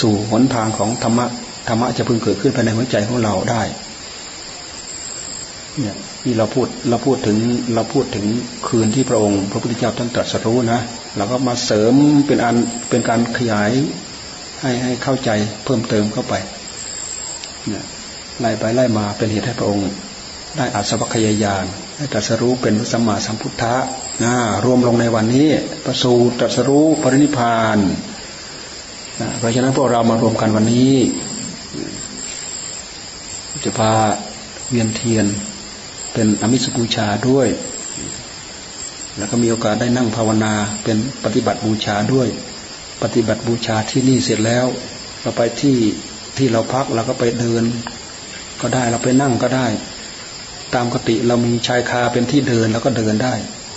สู่หนทางของธรรมะธรรมะจะพึงเกิดขึ้นภายในหัวใจของเราได้ เนี่ยนี่เราพูดเราพูดถึงเราพูดถึงคืนที่พระองค์ พระพุทธเจ้าท่านตรัสรู้นะเราก็มาเสริมเป็นอันเป็นการขยายให้ให้เข้าใจเพิ่มเติมเข้าไปเนี่ย ไล่ไปไล่มาเป็นเหตุให้พระองค์ ได้อาสวัคยายานให้ตรัสรู้เป็นสัมมาสัมพุทธะนะรวมลงในวันนี้ประสูตรัสรู้ปรินิพานนะเพราะฉะนั้นพวกเรามารวมกันวันนี้ จะพาเวียนเทียนเป็นอมิสบูชาด้วย แล้วก็มีโอกาสได้นั่งภาวนาเป็นปฏิบัติบูชาด้วย ปฏิบัติบูชาที่นี่เสร็จแล้ว เราไปที่ที่เราพักเราก็ไปเดิน ก็ได้เราไปนั่งก็ได้ ตามกติเรามีชายคาเป็นที่เดินแล้วก็เดินได้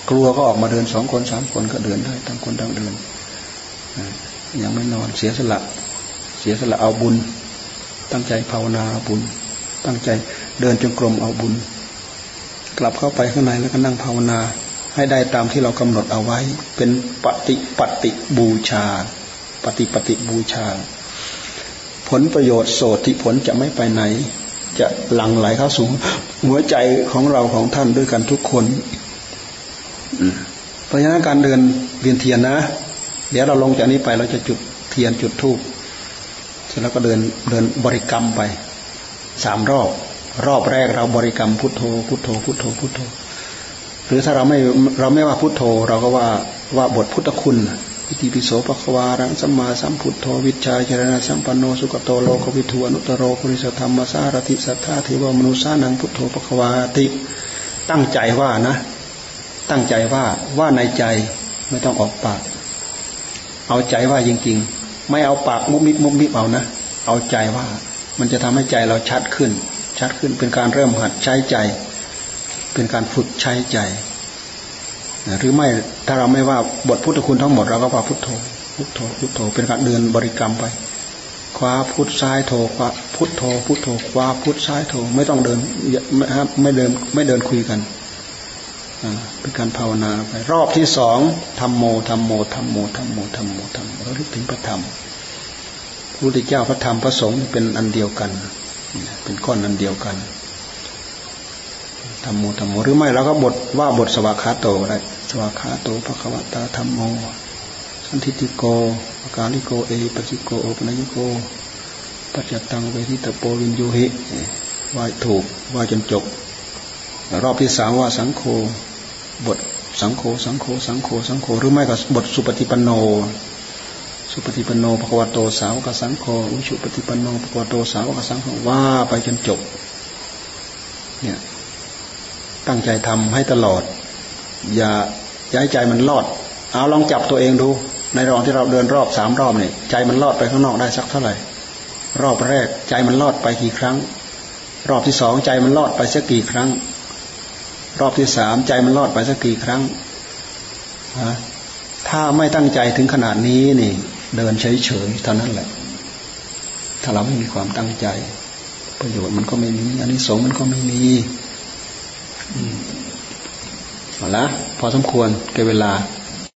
กลัวก็ออกมาเดินสองคนสามคนก็เดินได้ต่างคนต่างเดินยังไม่นอนเสียสละ เสียสละเอาบุญ ตั้งใจภาวนาบุญ ตั้งใจเดินจงกรมเอาบุญ กลับเข้าไปข้างในแล้วก็นั่งภาวนา ให้ได้ตามที่เรากำหนดเอาไว้ เป็นปฏิปฏิบูชา ปฏิปฏิบูชา ผลประโยชน์โสติผลจะไม่ไปไหน จะหลั่งไหลเข้าสู่หัวใจของเราของท่านด้วยกันทุกคนเพราะฉะนั้นการเดินเวียนเทียนนะ เดี๋ยวเราลงจากนี้ไปเราจะจุดเทียนจุดธูปเสร็จแล้วก็เดินเดินบริกรรมไปสามรอบ รอบแรกเราบริกรรมพุทโธ พุทโธ พุทโธ พุทโธ หรือถ้าเราไม่เราไม่ว่าพุทโธ เราก็ว่าว่าบทพุทธคุณ อิติปิโสปะควารังสัมมาสัมพุทโธวิชาเจรณะสัมปันโนสุกโตโลกวิทูอนุตโรปุริสธรรมสารติสัทธาเทวมนุษานังพุทโธปะควาติ ตั้งใจว่านะ ตั้งใจว่าว่าในใจไม่ต้องออกปาก เอาใจว่าจริงๆ ไม่เอาปากมุบมิบมุบมิบเอานะเอาใจว่ามันจะทำให้ใจเราชัดขึ้น ชัดขึ้นเป็นการเริ่มหัดใช้ใจ เป็นการฝึกใช้ใจ หรือไม่ถ้าเราไม่ว่าบทพุทธคุณทั้งหมดเราก็ว่าพุทโธพุทโธพุทโธเป็นการเดินบริกรรมไปคว้าพุทซ้ายโธคว้าพุทโธพุทโธคว้าพุทซ้ายโธไม่ต้องเดินไม่เดินไม่เดินคุยกันเป็นการภาวนาไปรอบที่สองธรรมโมธรรมโมธรรมโมธรรมโมธรรมโมธรรมโมระลึกถึงพระธรรมพระพุทธเจ้าพระธรรมพระสงฆ์เป็นอันเดียวกัน เป็นก้อนอันเดียวกัน ธรรมโมธรรมโมหรือไม่เราก็บทว่าบทสวากขาโตได้สวากขาโต ภะคะวะตาธัมโม สันทิฏฐิโก อะกาลิโกเอหิปัสสิโกโอปะนะยิโกปัจจัตตังเวทิตัพโพ วิญญูหิว่าถูกว่าจนจบ รอบที่สามว่าสังโฆบทสังโฆสังโฆสังโฆสังโฆหรือไม่ก็บทสุปฏิปันโน สุปฏิปันโนภควโตสาวกสังโฆอุชุปฏิปันโนภควโตสาวกสังโฆว่าไปจนจบ เนี่ย ตั้งใจทำให้ตลอด อย่าย้ายใจมันลอด เอาลองจับตัวเองดู ในรองที่เราเดินรอบสามรอบเนี่ยใจมันลอดไปข้างนอกได้สักเท่าไหร่ รอบแรกใจมันลอดไปกี่ครั้ง รอบที่สองใจมันลอดไปสักกี่ครั้ง รอบที่สามใจมันรอดไปสักกี่ครั้งถ้าไม่ตั้งใจถึงขนาดนี้นี่ เดินเฉยๆเท่านั้นแหละ ถ้าเราไม่มีความตั้งใจ ประโยชน์มันก็ไม่มีอันนี้สงมันก็ไม่มี เอาละพอสมควรแก่เวลา